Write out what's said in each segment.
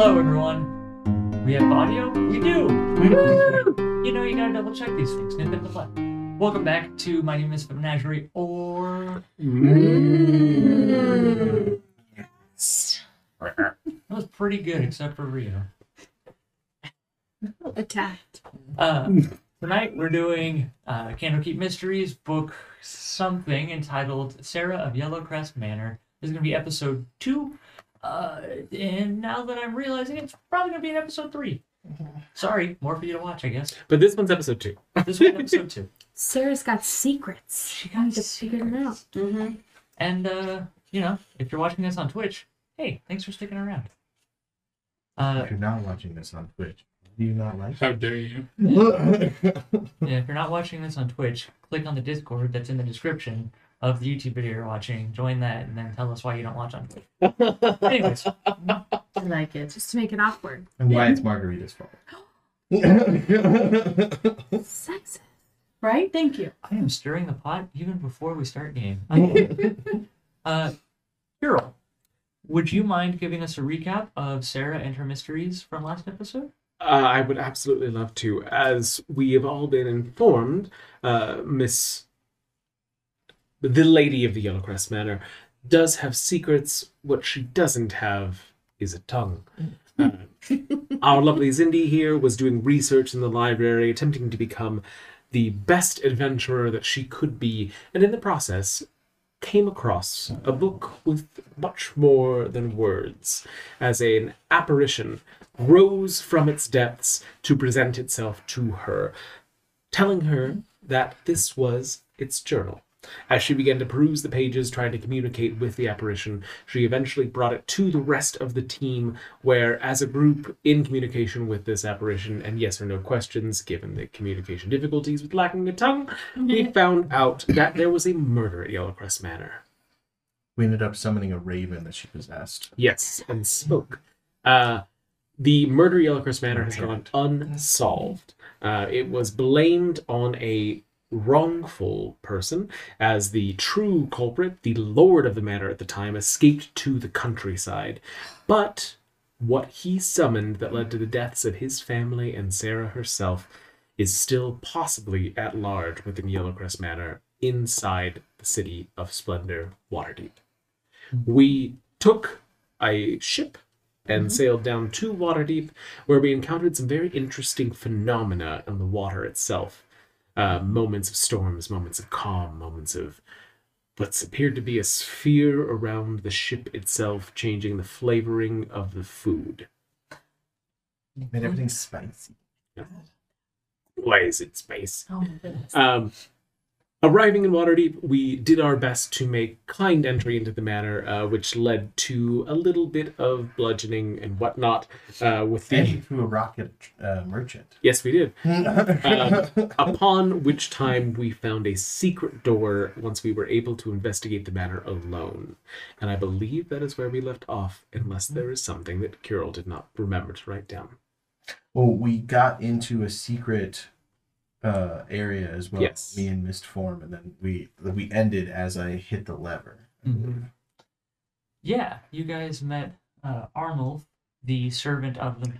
Hello, everyone. We have audio? We do. Woo! You know, you gotta double check these things. Nip in the butt. Welcome back to My Name is Menagerie, or. That was pretty good, except for Rio. Attacked. Uh, tonight we're doing uh, Candlekeep Mysteries, book something entitled Sarah of Yellowcrest Manor. This is going to be episode two. Uh, and now that I'm realizing it's probably going to be in episode three. Sorry, more for you to watch, I guess. But this one's episode two. This one's episode two. Sarah's got secrets. She I got need to figure them out. Mm-hmm. And, uh, you know, if you're watching this on Twitch, hey, thanks for sticking around. Uh, If you're not watching this on Twitch, do you not like How dare you? yeah, if you're not watching this on Twitch, click on the Discord that's in the description of the YouTube video you're watching. Join that, and then tell us why you don't watch on Twitch. Anyways, I like it. Just to make it awkward. and why it's Margarita's fault? Sexist. Right? Thank you. I am stirring the pot even before we start game. uh, Carol, would you mind giving us a recap of Sarah and her mysteries from last episode? Uh, I would absolutely love to. As we have all been informed, uh, Miss. The Lady of the Yellowcrest Manor does have secrets. What she doesn't have is a tongue. Uh, our lovely Zindi here was doing research in the library, attempting to become the best adventurer that she could be, and in the process, came across a book with much more than words, as an apparition rose from its depths to present itself to her, telling her that this was its journal. As she began to peruse the pages, trying to communicate with the apparition, she eventually brought it to the rest of the team, where, as a group, in communication with this apparition and yes or no questions, given the communication difficulties with lacking a tongue, we found out that there was a murder at Yellowcrest Manor. we ended up summoning a raven that she possessed. Yes, and spoke. Uh, the murder at Yellowcrest Manor has gone unsolved. Uh, it was blamed on a wrongful person, as the true culprit, the lord of the manor at the time, escaped to the countryside. But what he summoned that led to the deaths of his family and Sarah herself is still possibly at large within Yellowcrest Manor inside the city of Splendor, Waterdeep. Mm-hmm. We took a ship and mm-hmm. sailed down to Waterdeep, where we encountered some very interesting phenomena in the water itself. Uh, moments of storms, moments of calm, moments of what appeared to be a sphere around the ship itself, changing the flavoring of the food. Made everything spicy. Why is it space? Oh my goodness. Um, arriving in Waterdeep, we did our best to make kind entry into the manor, uh, which led to a little bit of bludgeoning and whatnot uh, with the. And through a rocket uh, merchant. Yes, we did. Um, upon which time we found a secret door once we were able to investigate the manor alone. And I believe that is where we left off, unless there is something that Carol did not remember to write down. well, we got into a secret uh, area as well. Yes. Me and Mist Form, and then we we ended as I hit the lever. Mhm. Yeah, you guys met uh, Arnold, the servant of the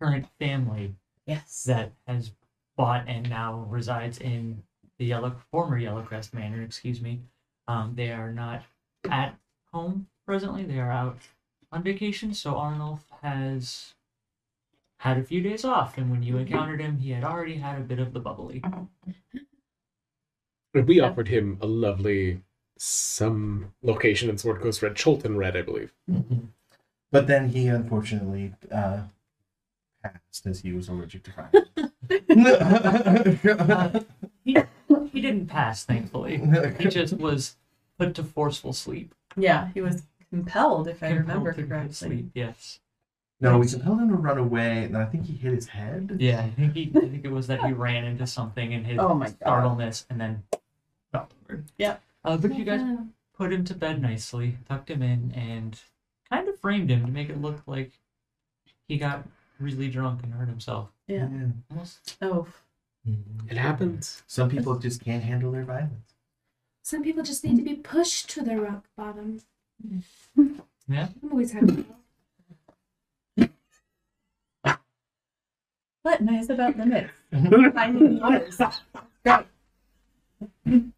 current family Yes. that has bought and now resides in the yellow former Yellowcrest Manor. Excuse me. Um, they are not at home presently. They are out on vacation. So Arnold has had a few days off, and when you mm-hmm. encountered him, he had already had a bit of the bubbly. Mm-hmm. We offered him a lovely some location in Sword Coast Red, Cholton Red, I believe. Mm-hmm. But then he unfortunately uh, passed as he was allergic to fire. He, he didn't pass, thankfully. He just was put to forceful sleep. Yeah, he was compelled, if I remember correctly. Sleep, yes. No, we compelled him to run away, and I think he hit his head. Yeah, I think he, I think it was that he ran into something and his Oh my god. startleness and then fell over. Yep. Uh, but you guys put him to bed nicely, tucked him in, and kind of framed him to make it look like he got really drunk and hurt himself. Yeah. Almost. Oh. It happens. Some people just can't handle their violence. Some people just need to be pushed to their rock bottom. Yeah. I'm always happy. What nice about limits? Finding yours. Great. Um,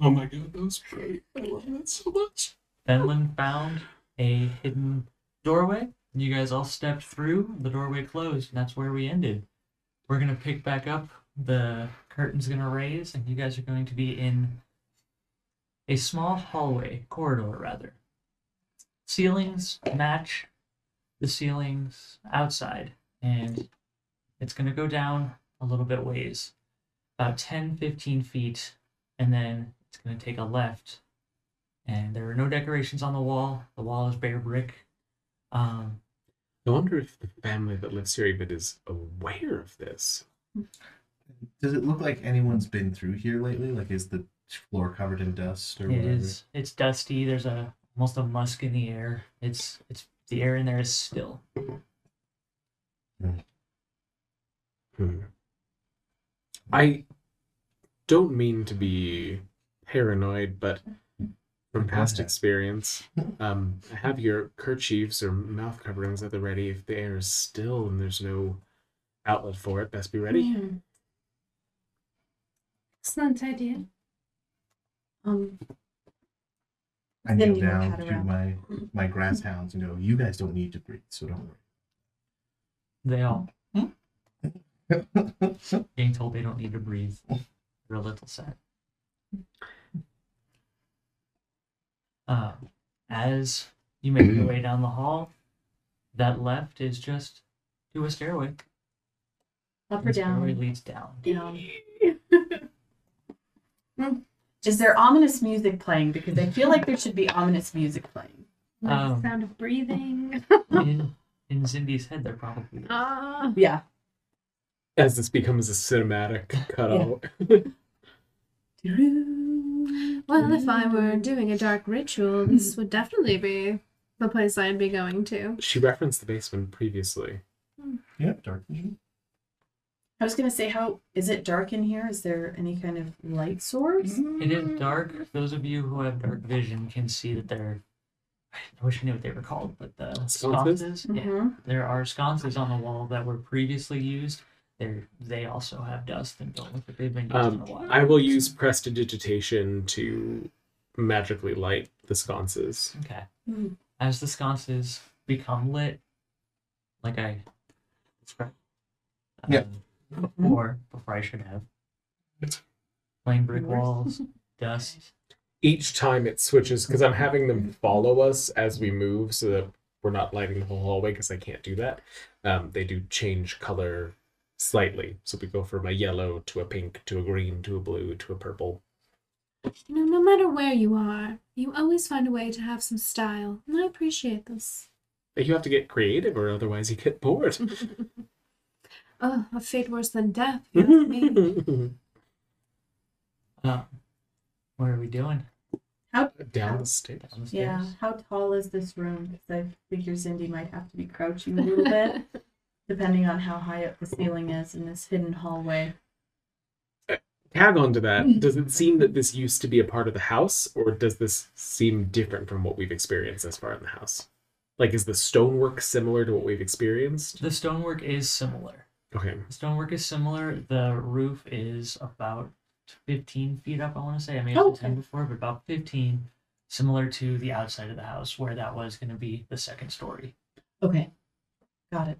Oh my god, that was great. I love that so much. Fenlin found a hidden doorway. You guys all stepped through. The doorway closed, and that's where we ended. We're gonna pick back up. The curtain's gonna raise, and you guys are going to be in a small hallway, corridor rather. Ceilings match the ceilings outside, and it's gonna go down a little bit ways, about 10, 15 feet, and then it's gonna take a left and there are no decorations on the wall. The wall is bare brick. Um, I wonder if the family that lives here even is aware of this. Does it look like anyone's been through here lately? Like, is the floor covered in dust or it whatever? is. It's dusty. There's a almost a musk in the air. It's it's the air in there is still. Hmm. I don't mean to be paranoid, but from past experience, um, have your kerchiefs or mouth coverings at the ready if the air is still and there's no outlet for it. Best be ready. Mm. Excellent idea. Um, I Then kneel down to around. my my grass hounds and go, "You guys don't need to breathe, so don't worry. They all worry." being told they don't need to breathe. They're a little sad. Uh, as you make your way down the hall, that left is just to a stairway. up or The stairway down? leads down. Down. Is there ominous music playing? Because I feel like there should be ominous music playing. Like Um, the sound of breathing. In in Zindi's head, there probably is. Ah. Yeah. As this becomes a cinematic cutout. Well, if I were doing a dark ritual, this hmm. would definitely be the place I'd be going to. she referenced the basement previously. Hmm. Yep, dark vision. I was gonna say, how is it dark in here? Is there any kind of light source? Mm-hmm. It is dark. Those of you who have dark vision can see that there. I wish I knew what they were called, but the Sconces? sconces. Yeah, Mhm. there are sconces on the wall that were previously used. They they also have dust and don't look like they've been used Um, in a while. I will use prestidigitation to magically light the sconces. Okay. Mm. As the sconces become lit, like I described. Yeah. um, Before, before I should have. Plain brick walls, dust. Each time it switches, because I'm having them follow us as we move so that we're not lighting the whole hallway because I can't do that. Um, they do change color slightly. So we go from a yellow to a pink to a green to a blue to a purple. You know, no matter where you are, you always find a way to have some style, and I appreciate this. But you have to get creative or otherwise you get bored. Oh, a fate worse than death. you ask me. Uh, what are we doing? Down the stairs. Down the Yeah. How tall is this room? Because I figure Cindy might have to be crouching a little bit, depending on how high up the ceiling is in this hidden hallway. Tag on to that. Does it seem that this used to be a part of the house, or does this seem different from what we've experienced thus far in the house? Like, is the stonework similar to what we've experienced? The stonework is similar. Okay. The stonework is similar. The roof is about 15 feet up, I want to say. I may have Oh, said 10 before, but about 15, similar to the outside of the house, where that was going to be the second story. Okay. Got it.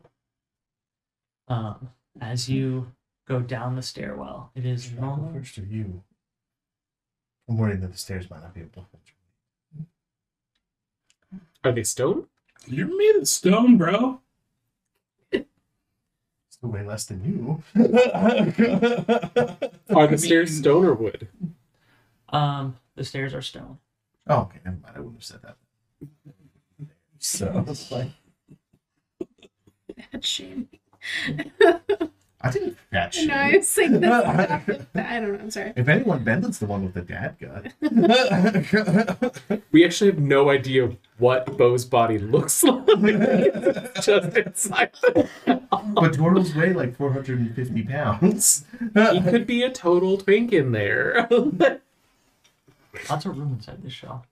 Um, as you go down the stairwell, it is Should I go normal. first or you? I'm worried that the stairs might not be able to hold you. Are they stone? You're made of stone, bro. Still way less than you. Are the stairs stone or wood? Um, the stairs are stone. Oh, okay, never mind. I wouldn't have said that. So it's like Bad shame. I didn't fat shit. No, I was like, that's I don't know. I'm sorry. If anyone, Benton's the one with the dad gut. We actually have no idea what Bo's body looks like. It's just inside. but Tortles weigh like 450 pounds. He could be a total twink in there. Lots of room inside this shell.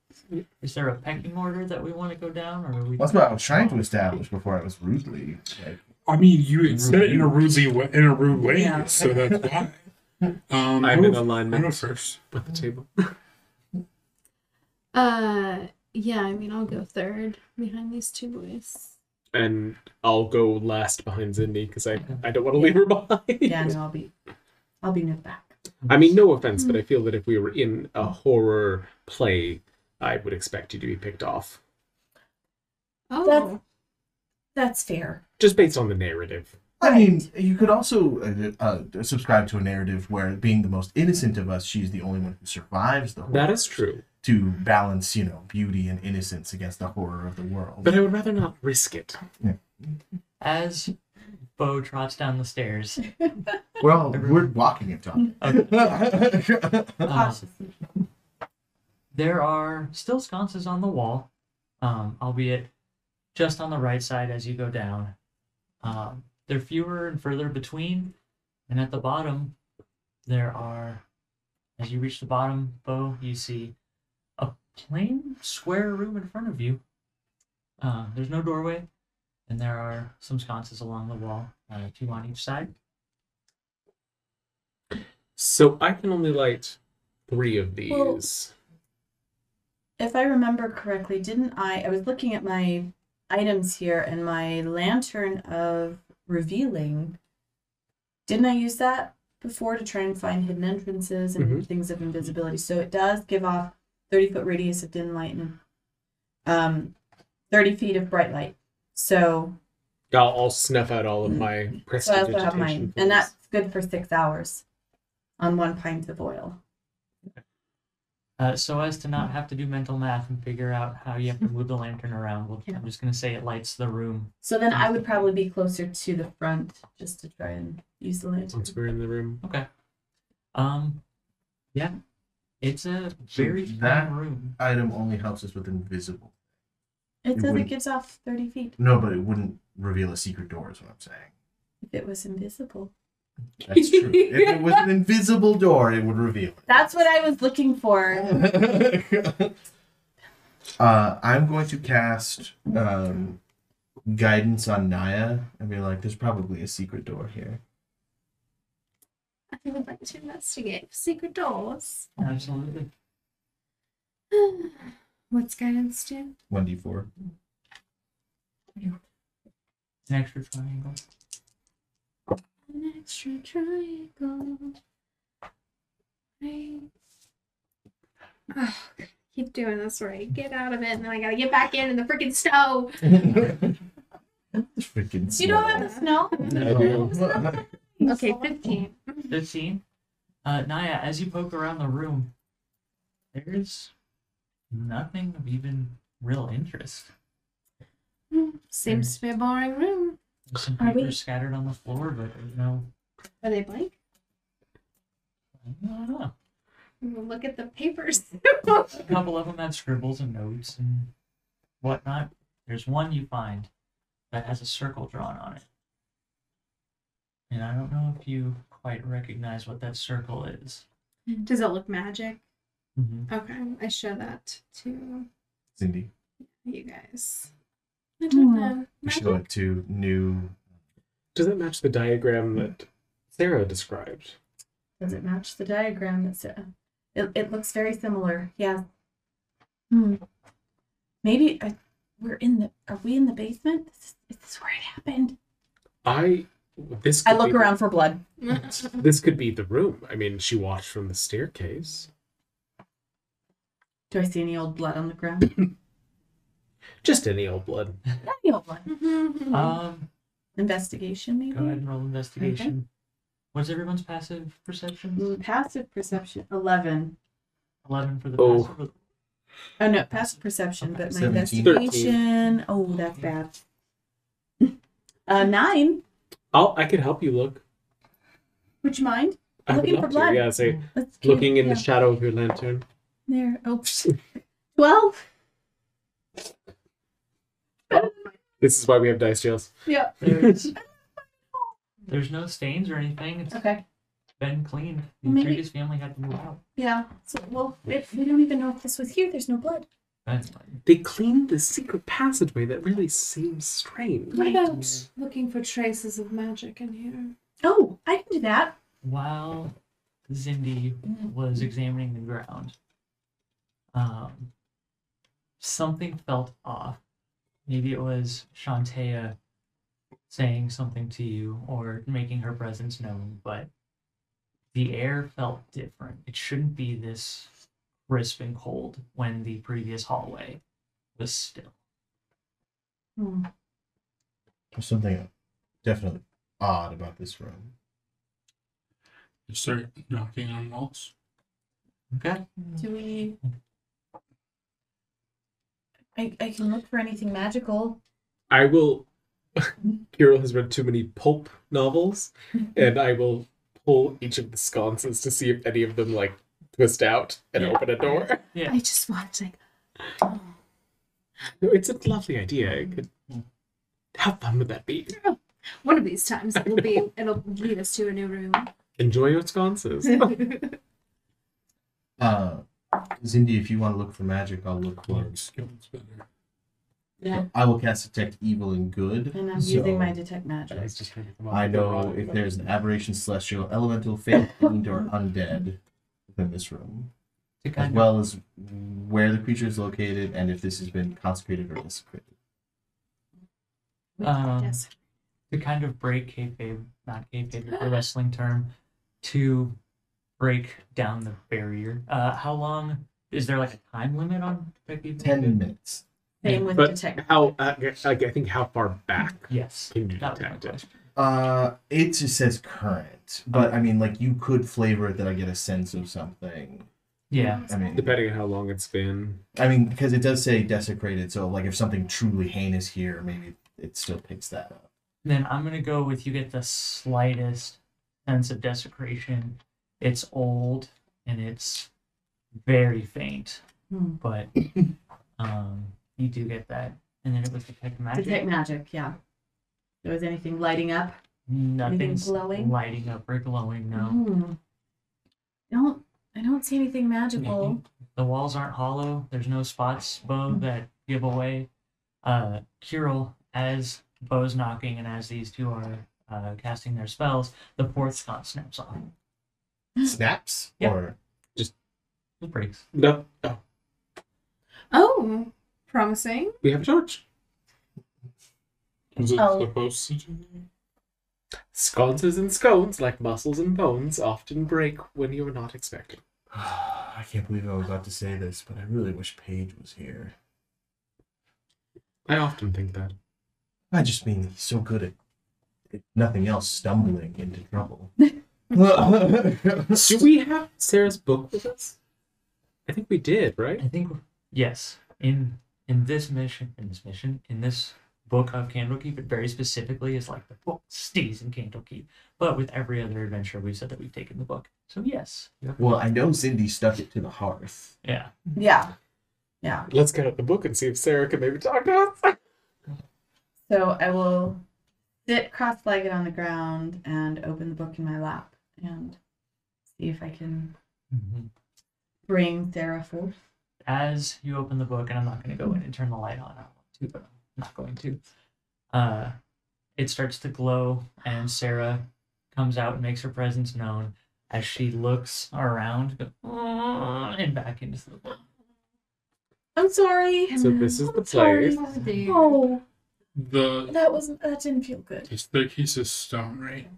Is there a pecking order that we want to go down, or are we? That's what I was trying to establish before I was rudely like I mean, you had said it in a rudely wa- in a rude way, Yeah. so that's why. Um, I'm in go- I'll alignment first. with the table. Uh, yeah. I mean, I'll go third behind these two boys. And I'll go last behind Cindy because I, I don't want to leave her behind. Yeah, no, I'll be, I'll be near the back. I mean, no offense, but I feel that if we were in a horror play, I would expect you to be picked off. Oh, That's- That's fair. Just based on the narrative. I mean, you could also uh, uh, subscribe to a narrative where, being the most innocent of us, she's the only one who survives the horror. That is true. To balance, you know, beauty and innocence against the horror of the world. But I would rather not risk it. As Bo trots down the stairs, well, we're walking it, Tom. uh, there are still sconces on the wall, um, albeit just on the right side as you go down. Um, they're fewer and further between, and at the bottom, there are, as you reach the bottom, Bo, you see a plain square room in front of you. Uh, there's no doorway, and there are some sconces along the wall, uh, two on each side. So I can only light three of these. Well- If I remember correctly, didn't I? I was looking at my items here and my lantern of revealing. Didn't I use that before to try and find hidden entrances and Mhm. things of invisibility? So it does give off 30 foot radius of dim light and um, 30 feet of bright light. So, I'll, I'll snuff out all of my so I also have mine. And that's good for six hours on one pint of oil. Uh, so as to not have to do mental math and figure out how you have to move the lantern around, we'll, I'm just going to say it lights the room. So then I would probably be closer to the front just to try and use the lantern. once we're in the room. Okay. Um, yeah, it's a So very that- fun room. Item only helps us with invisible. It It says it wouldn't- gives off 30 feet No, but it wouldn't reveal a secret door, is what I'm saying. if it was invisible. That's true. if it was an invisible door, it would reveal it. That's what I was looking for. uh, I'm going to cast um, guidance on Naya and be like, "There's probably a secret door here." I would like to investigate secret doors. Absolutely. What's guidance do? One d four. An extra triangle. An extra triangle. Right. Oh, keep doing this right. Get out of it, and then I gotta get back in in the freaking snow. Freaking. You don't have the snow? Okay, fifteen. 15. Uh, Naya, as you poke around the room, there's nothing of even real interest. Seems to be a boring room. There's some Are we- papers scattered on the floor, but there's no. Are they blank? I don't know. Look at the papers. A couple of them have scribbles and notes and whatnot. There's one you find that has a circle drawn on it. And I don't know if you quite recognize what that circle is. Does it look magic? Mm-hmm. Okay, I show that to Cindy. you guys. I don't Hmm. know. We show it to new. Does that match the diagram that Sarah described? Does it match the diagram that's uh, it, it looks very similar. Yeah. Hmm. Maybe I, we're in the are we in the basement? Is this, is this where it happened? I this. I could look be- around for blood. This could be the room. I mean, she watched from the staircase. Do I see any old blood on the ground? Just any old blood. Any old blood. Um, Investigation maybe? go ahead and roll investigation. What's everyone's passive perception? Mm, Passive perception eleven. 11 for the Oh. passive. Oh no, passive perception, but my 17. investigation. Oh, that's bad. Uh, nine. I'll, I could help you look. Would you mind? I would Looking for love to. blood. Yeah, say Let's keep- looking in yeah. the shadow of your lantern. there. Oh, twelve. This is why we have dice jails. Yeah. There's, there's no stains or anything. It's Okay. been cleaned. The Maybe- previous family had to move out. Yeah. So well, if we don't even know if this was here. There's no blood. But They cleaned the secret passageway that really seems strange. What about looking for traces of magic in here? Oh, I can do that. while Zindi was examining the ground, um, something felt off. Maybe it was Shantea saying something to you or making her presence known, but the air felt different. It shouldn't be this crisp and cold when the previous hallway was still. Hmm. There's something definitely odd about this room. You start knocking on walls. Okay. Do we? I, I can look for anything magical. I will. Kirill has read too many pulp novels, and I will pull each of the sconces to see if any of them like twist out and Yeah. open a door. Yeah. I just want to. No, it's a lovely idea. It could... How fun would that be? One of these times it will be. It'll lead us to a new room. Enjoy your sconces. Uh, Zindi, if you want to look for magic, I'll look for. Clark skills better. Yeah. I will cast detect evil and good. And I'm so using my detect magic. I know if there's an aberration, celestial, elemental, fey, fiend, or undead within this room, To as kind well as where the creature is located and if this has been consecrated or desecrated. Um, yes. to kind of break kayfabe, not kayfabe, but the wrestling term, to break down the barrier. Uh, how long is there like a time limit on Becky? Ten minutes. Same with But detect. how? Uh, like, I think how far back Yes, can you that detect it? Uh, it just says current, but I mean, like you could flavor it that I get a sense of something. Yeah, I mean, Depending on how long it's been. I mean, because it does say desecrated, so like if something truly heinous here, maybe it still picks that up. then I'm gonna go with you get the slightest sense of desecration. It's old and it's very faint, Hmm. but um, you do get that. And then it was detect magic. Detect magic, yeah. There was anything lighting up? Nothing's glowing? lighting up or glowing. No. Hmm. Don't I don't see anything magical. The walls aren't hollow. There's no spots, Bo, that give away. Uh, Kirill, as Bo's knocking and as these two are uh, casting their spells, the fourth sconce snaps off. Snaps Yeah. or It breaks. No. Oh, Oh, promising. we have a torch. Was it Oh. supposed to do that? Sconces and scones, like muscles and bones, often break when you are not expecting. I can't believe I was about to say this, but I really wish Paige was here. I often think that. I just mean he's so good at, if nothing else, stumbling into trouble. Do we have Sarah's book with us? I think we did, right? I think yes. In in this mission, in this mission, in this book of Candlekeep, it very specifically is like the book stays in Candlekeep. But with every other adventure, we've said that we've taken the book. So yes. well, I know Cindy stuck it to the hearth. yeah. Yeah. Yeah. Let's get out the book and see if Sarah can maybe talk to us. So I will sit cross legged on the ground and open the book in my lap and see if I can Mhm. bring Sarah forth. as you open the book, and I'm not going to go in and turn the light on. I want to, but I'm not going to. Uh, it starts to glow, and Sarah comes out and makes her presence known as she looks around go, and back into the book. I'm sorry. So this is the sorry. place. dear. Oh, The that wasn't that didn't feel good. It's the staircase of stone, right?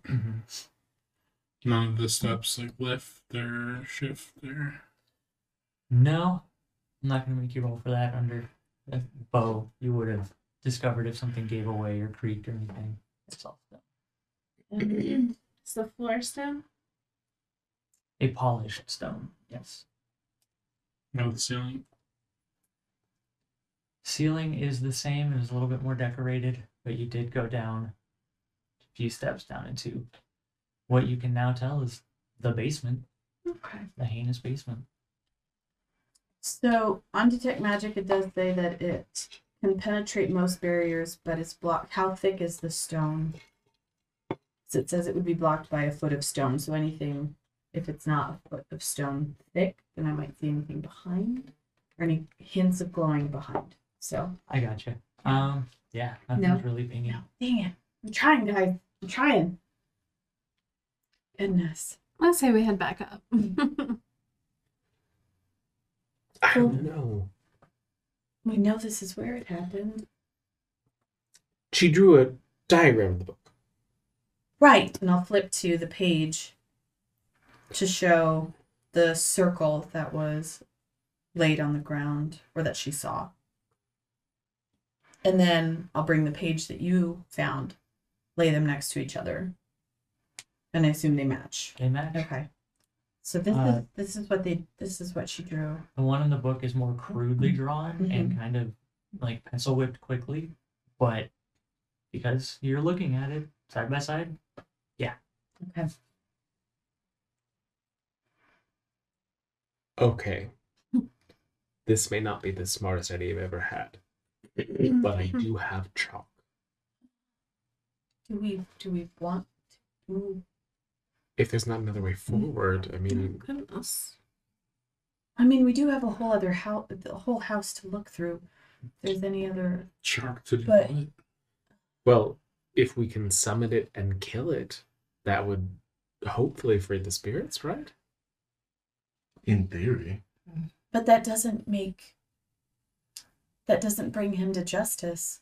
None of the steps like lift or shift or No, I'm not going to make you roll for that under a bow. You would have discovered if something gave away or creaked or anything. It's all stuff. Is the floor stone? A polished stone, yes. no the ceiling. Ceiling is the same. It is a little bit more decorated, but you did go down a few steps down into what you can now tell is the basement, Okay. the heinous basement. So on detect magic, it does say that it can penetrate most barriers, but it's blocked. How thick is the stone? So it says it would be blocked by a foot of stone. So anything, if it's not a foot of stone thick, then I might see anything behind. or any hints of glowing behind. So I gotcha. Um, yeah, nothing's No. really pinging. no, dang it, I'm trying, guys. I'm trying. Goodness. I say we head back up. I don't know. We know this is where it happened. She drew a diagram of the book. Right, and I'll flip to the page to show the circle that was laid on the ground or that she saw. And then I'll bring the page that you found, lay them next to each other. And I assume they match. They match. Okay. So this Uh, is this is what they this is what she drew. The one in the book is more crudely drawn and Mhm. kind of like pencil whipped quickly, but because you're looking at it side by side, yeah. Okay. Okay. this may not be the smartest idea I've ever had, but I do have chalk. Do we do we want to If there's not another way forward, I mean, I mean we do have a whole other house the whole house to look through. If there's any other Shark to do But- what? well, if we can summon it and kill it, that would hopefully free the spirits, right? In theory. But that doesn't make that doesn't bring him to justice.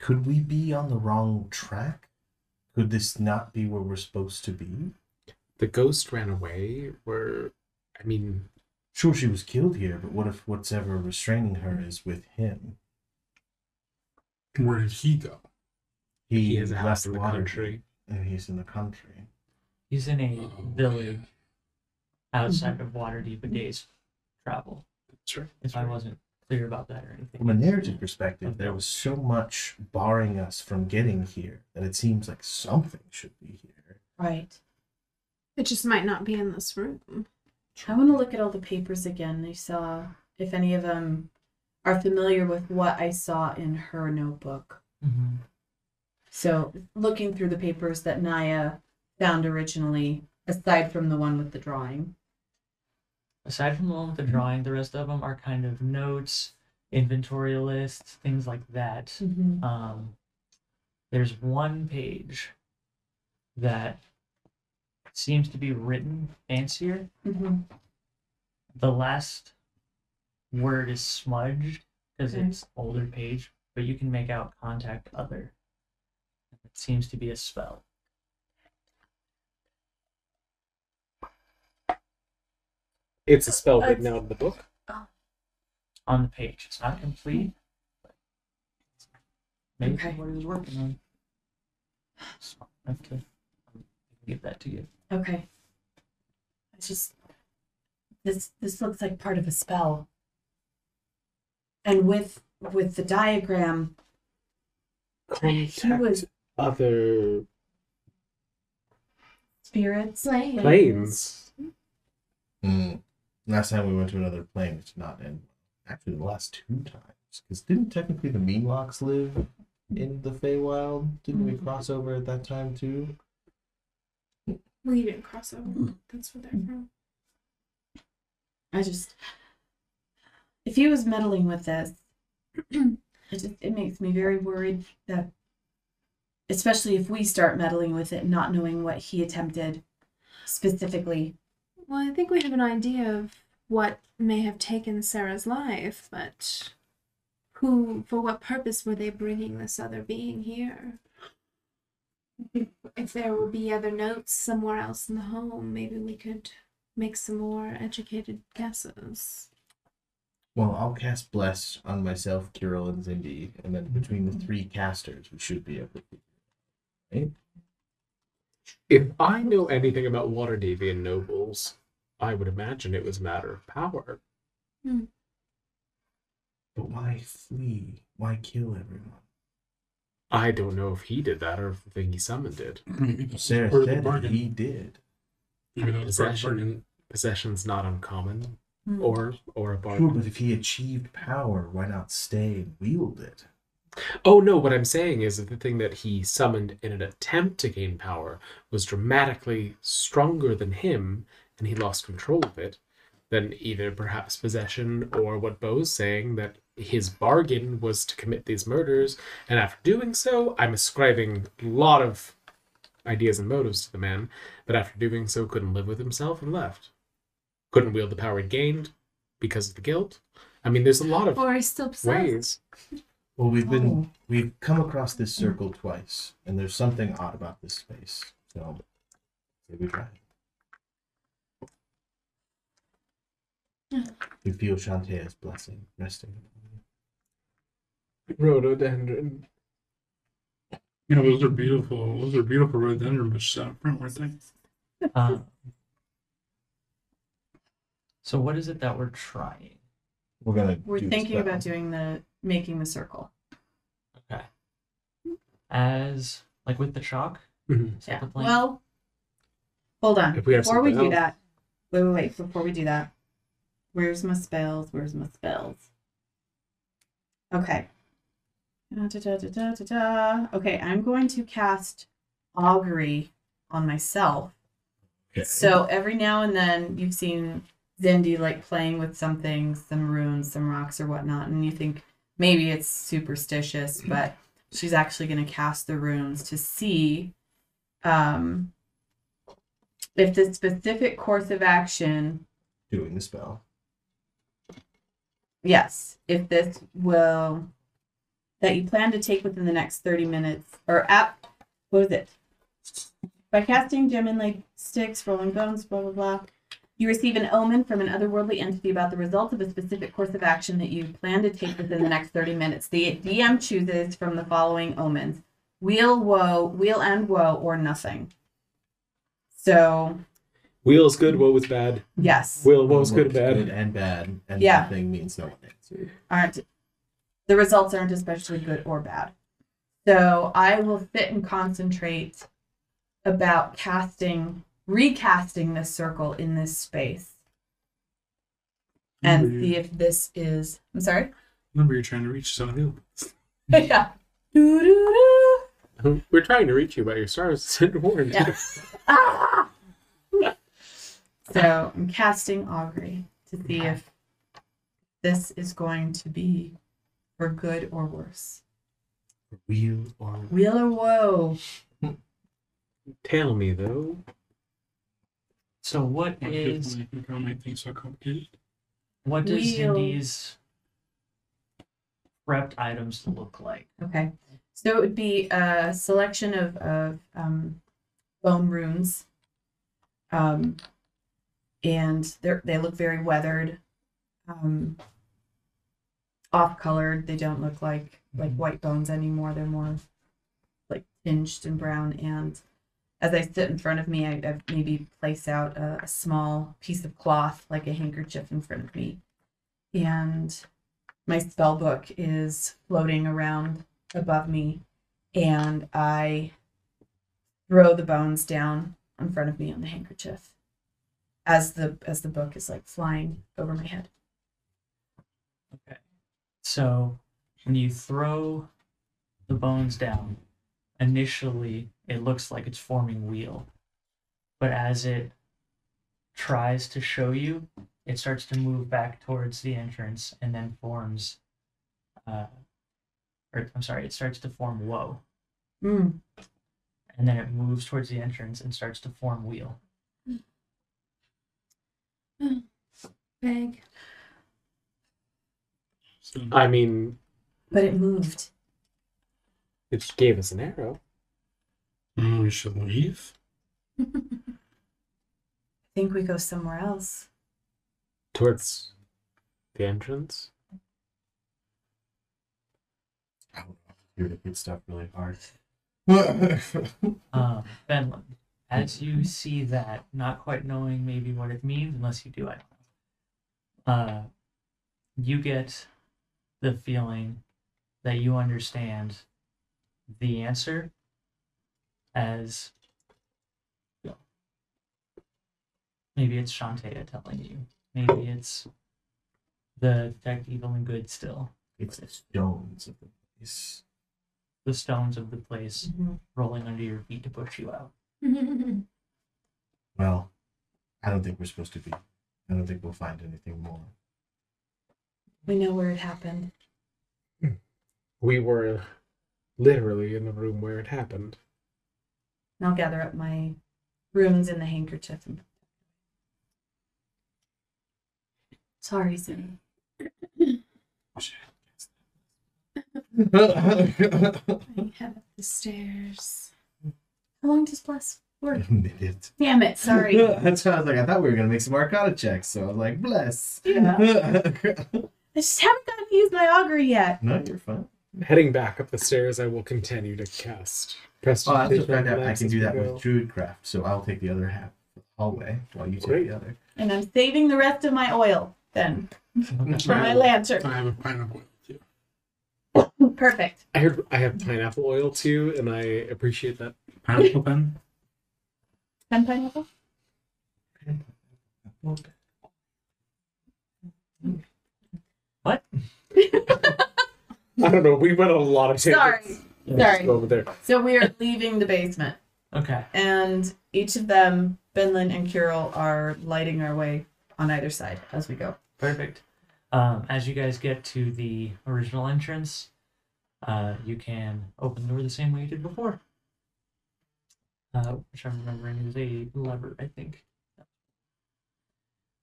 Could we be on the wrong track? Could this not be where we're supposed to be? The ghost ran away. Where, I mean, Sure, she was killed here, but what if what's ever restraining her is with him? Where did he go? he, has a house left in the Waterdeep, country. and he's in the country. he's in a Oh, village yeah. outside of Waterdeep a hmm. day's travel. That's right. If I wasn't clear about that or anything. From a narrative perspective, there was so much barring us from getting here that it seems like something should be here. Right. It just might not be in this room. I want to look at all the papers again. I saw if any of them are familiar with what I saw in her notebook. Mhm. So, looking through the papers that Naya found originally, aside from the one with the drawing. Aside from the one with the drawing, the rest of them are kind of notes, inventory lists, things like that. Mm-hmm. Um, there's one page that seems to be written fancier. Mm-hmm. The last word is smudged because Okay. it's older page, but you can make out contact other. It seems to be a spell. It's a spell written out in the book. on the page. It's not complete. but Maybe Okay. what he was working on. Smart enough to give that to you. Okay. It's just this this looks like part of a spell. And with with the diagram, he Contact was other spirits. planes. Mm. Last time we went to another plane, it's not in. Actually, the last two times. Because didn't technically the Meenlocks live in the Feywild? Didn't we cross over at that time too? We didn't cross over. Mm. That's where they're from. I just if he was meddling with this, it just it makes me very worried that especially if we start meddling with it, not knowing what he attempted specifically. Well, I think we have an idea of what may have taken Sarah's life, but who, for what purpose were they bringing this other being here? If there will be other notes somewhere else in the home, maybe we could make some more educated guesses. Well, I'll cast Bless on myself, Kirill, and Zindi, and then between the three mm-hmm. casters, we should be able to. Right? If I know anything about Waterdhavian nobles, I would imagine it was a matter of power. Hmm. But why flee? Why kill everyone? I don't know if he did that or if the thing he summoned did. Maybe that Sarah part of the said bargain. he did. Maybe that was part of the Possession, bargain. possession's not uncommon, Hmm. or or a Sure, bargain. but if he achieved power, why not stay and wield it? Oh no, what I'm saying is that the thing that he summoned in an attempt to gain power was dramatically stronger than him, and he lost control of it. then either perhaps possession or what Bo's saying that his bargain was to commit these murders, and after doing so, I'm ascribing a lot of ideas and motives to the man, but after doing so, couldn't live with himself and left. Couldn't wield the power he gained because of the guilt. I mean, there's a lot of Or he's still possessed. ways. Well, we've been Oh. we've come across this circle twice, and there's something odd about this space. So, say we try. We feel Shantae's blessing resting. Upon you. Rhododendron. You know, those are beautiful. Those are beautiful rhododendron bushes out front, weren't they? Uh, so what is it that we're trying? We're gonna. We're do the thinking spell. about doing the making the circle. Okay. As like with the chalk. Mhm. Is that Yeah. the plan? Well, hold on. If we have Before we something do else. that, wait, wait, wait. Before we do that, where's my spells? Where's my spells? Okay. Da, da, da. Okay, I'm going to cast augury on myself. Okay. So every now and then you've seen Zindi like playing with something, some runes, some rocks or whatnot, and you think maybe it's superstitious, but she's actually going to cast the runes to see um, if the specific course of action, doing the spell. yes, if this will that you plan to take within the next 30 minutes or at what is it? By casting gem inlaid sticks, rolling bones, blah blah blah. You receive an omen from an otherworldly entity about the results of a specific course of action that you plan to take within the next 30 minutes. The DM chooses from the following omens weal, woe, weal and woe, or nothing. So, Weal is good, woe is bad. yes, Weal, woe is good, bad. Good and bad, and Yeah. nothing means no one answered. aren't the results aren't especially good or bad. So, I will sit and concentrate about casting, recasting this circle in this space and Remember see if this is. I'm sorry? Remember, you're trying to reach some of the yeah. Doo-doo-doo. We're trying to reach you, but your stars sent warned. Yeah. Ah! So I'm casting augury to see if this is going to be for good or worse. Weal or Weal or woe? Tell me though. So what What is is don't make things so complicated? what does Weal. Cindy's prepped items look like? Okay. So it would be a selection of, of um, bone runes. Um, and they they look very weathered, um, off colored. They don't look like like mm-hmm. white bones anymore. They're more like tinged and brown. And as I sit in front of me, I, I maybe place out a, a small piece of cloth, like a handkerchief, in front of me. And my spell book is floating around above me and I throw the bones down in front of me on the handkerchief as the as the book is like flying over my head. Okay. So when you throw the bones down, initially it looks like it's forming weal. But as it tries to show you, it starts to move back towards the entrance and then forms uh or I'm sorry, it starts to form woe. Mm. And then it moves towards the entrance and starts to form weal. Bag. So, I mean, But it moved. it gave us an arrow. mm, we should leave. I think we go somewhere else. Towards the entrance. I don't know. You're to hit stuff really hard. Um, Fenlin, as you see that, not quite knowing maybe what it means, unless you do, I don't know. Uh, you get the feeling that you understand the answer as maybe it's Shantae telling you, maybe it's the detect evil and good still, it's the stones of the place. the stones of the place Mm-hmm. rolling under your feet to push you out. Well, I don't think we're supposed to be I don't think we'll find anything more. We know where it happened. We were literally in the room where it happened. And I'll gather up my runes in the handkerchief. And... Sorry, Zoe. I head up the stairs. How long does bless work? Minute. Damn it! Sorry. That's why I was like, I thought we were gonna make some Arcana checks, so I was like, bless. Yeah. no, I just haven't gotten to use my augury yet. No, you're fine. Heading back up the stairs, I will continue to cast. Oh, I also Prestidigitation found out I can do that go. with Druidcraft, so I'll take the other half of the hallway while you take Great. the other. And I'm saving the rest of my oil then for my lantern. I have a pineapple oil too. Perfect. I heard I have pineapple oil too, and I appreciate that. Pineapple pen? Pen pineapple. What? I don't know. We went on a lot of tables. Sorry. tangents. Sorry. Over there. So we are leaving the basement, Okay. and each of them, Benlin and Kirill, are lighting our way on either side as we go. Perfect. Um, as you guys get to the original entrance, uh, you can open the door the same way you did before. Uh, which I'm remembering is a lever, I think.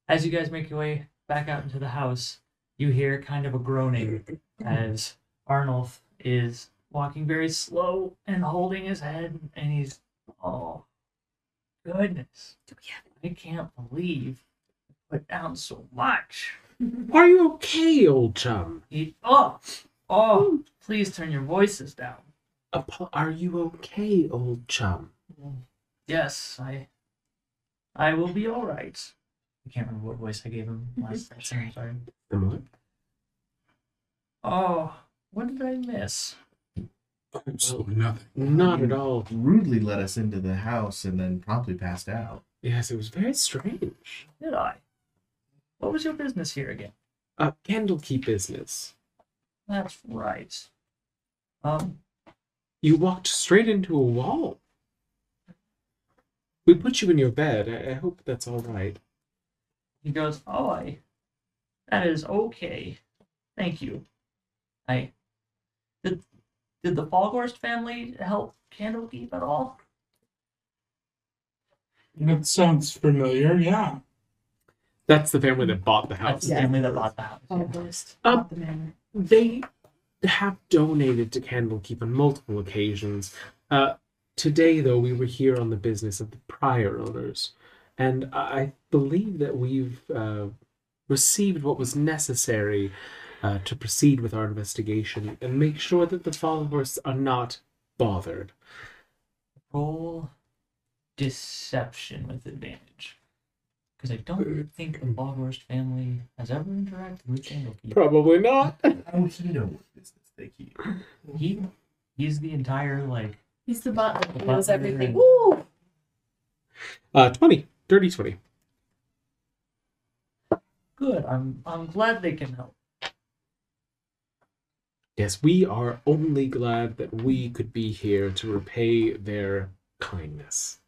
As you guys make your way back out into the house, you hear kind of a groaning as Arnulf is walking very slow and holding his head, and he's, oh, goodness. Oh, I can't believe I put down so much. Are you okay, old chum? He, oh, oh, hmm. please turn your voices down. Apo- Are you okay, old chum? Yes, I, I will be all right. I can't remember what voice I gave him last time. I'm sorry. Similar. Oh, what did I miss? Absolutely nothing. Not at all. Rudely let us into the house and then promptly passed out. Yes, it was very strange. Did I? What was your business here again? A Uh, key business. That's right. Um, You walked straight into a wall. We put you in your bed. I, I hope that's all right. He goes, oh, I, that is okay. Thank you. I, did, did the Falgorst family help Candlekeep at all? That sounds familiar, yeah. That's the family that bought the That's house. the family that bought the house. yeah. Um, the manor. They have donated to Candlekeep on multiple occasions. Uh, today, though, we were here on the business of the prior owners, and I believe that we've uh, received what was necessary uh, to proceed with our investigation and make sure that the followers are not bothered. Roll deception with advantage. Because I don't think the Falgorst family has ever interacted with Candlekeep. Probably not. How would he know what business they keep? He, he's the entire, like, He's the butler. He knows butler everything. and- Woo! Uh, 20. Dirty 20. good. I'm, I'm glad they can help. Yes, we are only glad that we could be here to repay their kindness.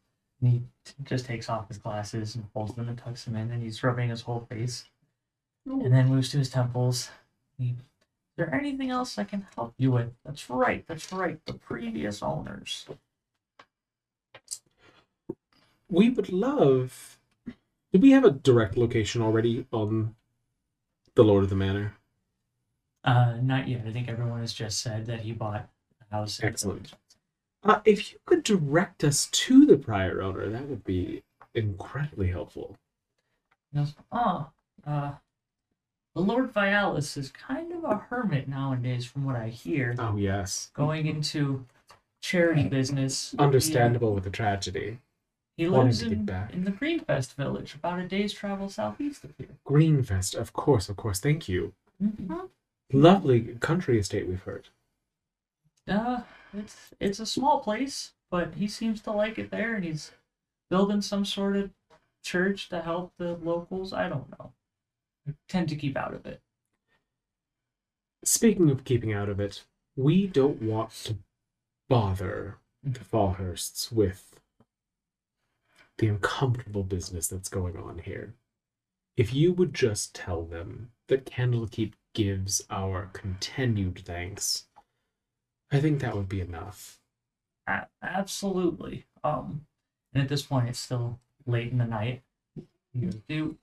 He just takes off his glasses and folds them and tucks them in, and he's rubbing his whole face. And then moves to his temples. He, Is there anything else I can help you with? That's right, that's right. The previous owners. We would love. Do we have a direct location already on the Lord of the Manor? Uh, not yet. I think everyone has just said that he bought a house. in- Excellent. Uh, if you could direct us to the prior owner, that would be incredibly helpful. He goes, oh, uh, the Lord Vialis is kind of a hermit nowadays, from what I hear. Oh, yes. Going into charity business. Understandable with the tragedy. He Wanting lives to give in, back. in the Greenfest village, about a day's travel southeast of here. Greenfest, of course, of course. Thank you. Mhm. Lovely country estate, we've heard. Uh, it's it's a small place, but he seems to like it there, and he's building some sort of church to help the locals. I don't know. I tend to keep out of it. Speaking of keeping out of it, we don't want to bother the Fallhursts with the uncomfortable business that's going on here. If you would just tell them that Candlekeep gives our continued thanks, I think that would be enough. A- absolutely. Um, and at this point, it's still late in the night. You do.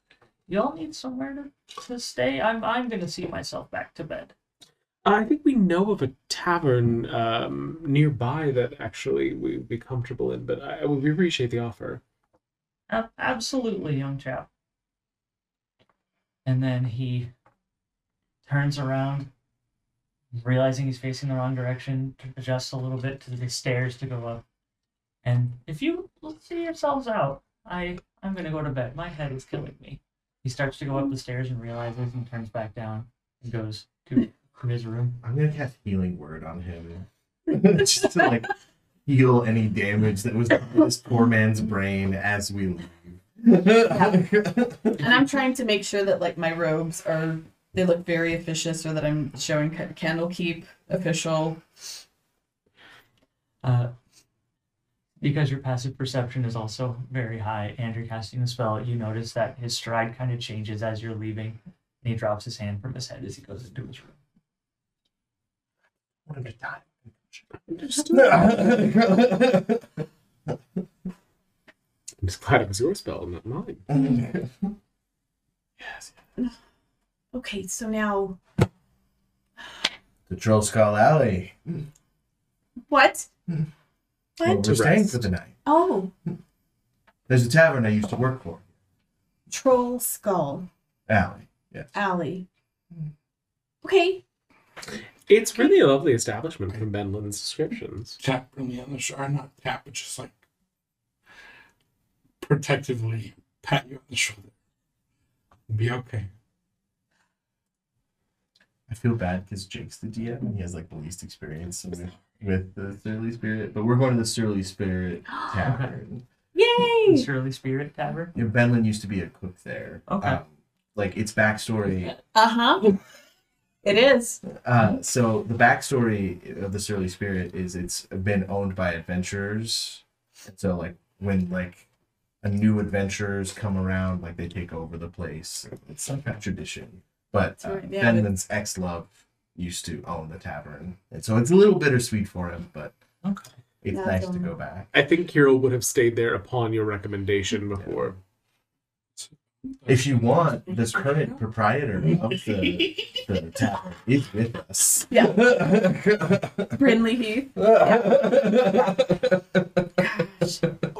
Y'all need somewhere to, to stay. I'm I'm gonna see myself back to bed. I think we know of a tavern um, nearby that actually we would be comfortable in, but I, we appreciate the offer. Absolutely, young chap. And then he turns around, realizing he's facing the wrong direction, to adjust a little bit to the stairs to go up. And if you see yourselves out, I I'm gonna go to bed. My head is killing me. He starts to go up the stairs and realizes and turns back down and goes to, to his room. I'm gonna cast healing word on him, just to like heal any damage that was done to this poor man's brain as we leave. And I'm trying to make sure that like my robes are they look very officious or that I'm showing ca- Candlekeep official. Uh, because your passive perception is also very high and you're casting the spell, you notice that his stride kind of changes as you're leaving, and he drops his hand from his head as he goes into his room. Want him to die. I'm just glad it was your spell, not mine. yes. Okay, so now The Trollskull Alley. what? Well, What? we're staying for the night. Oh, There's a tavern I used to work for. Trollskull Alley. Yes. Alley. Okay. It's really a lovely establishment from Benlin's descriptions. Tap really on the shoulder, not tap, but just like protectively pat you on the shoulder. Be okay. I feel bad because Jake's the DM and he has like the least experience with, with the Surly Spirit. But we're going to the Surly Spirit Tavern. Yay! Surly Spirit Tavern. You know, Benlin used to be a cook there. Okay. Um, like its backstory. Uh huh. It is. Uh, so the backstory of the Surly Spirit is it's been owned by adventurers. And so like when like a new adventurers come around, like they take over the place. It's some kind of tradition. But That's uh, right, yeah, Benlin's ex love used to own the tavern, and so it's a little bittersweet for him, but Okay. it's Yeah, nice to go back. I think Kirill would have stayed there upon your recommendation before. If you want, the current proprietor of the, the tavern is with us. Yeah. Brinley Heath.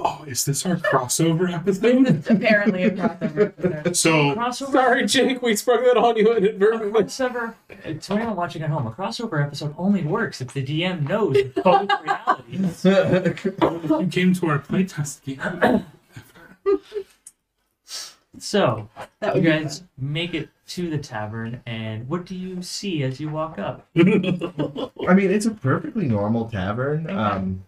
Oh, is this our crossover episode? It's apparently a crossover episode. so Crossover. Sorry, Jake, we sprung that on you A inadvertently. crossover. uh, To anyone watching at home, a crossover episode only works if the DM knows both realities. you came to our playtest game. So That you would be guys make it to the tavern, and what do you see as you walk up? I mean, it's a perfectly normal tavern. Um,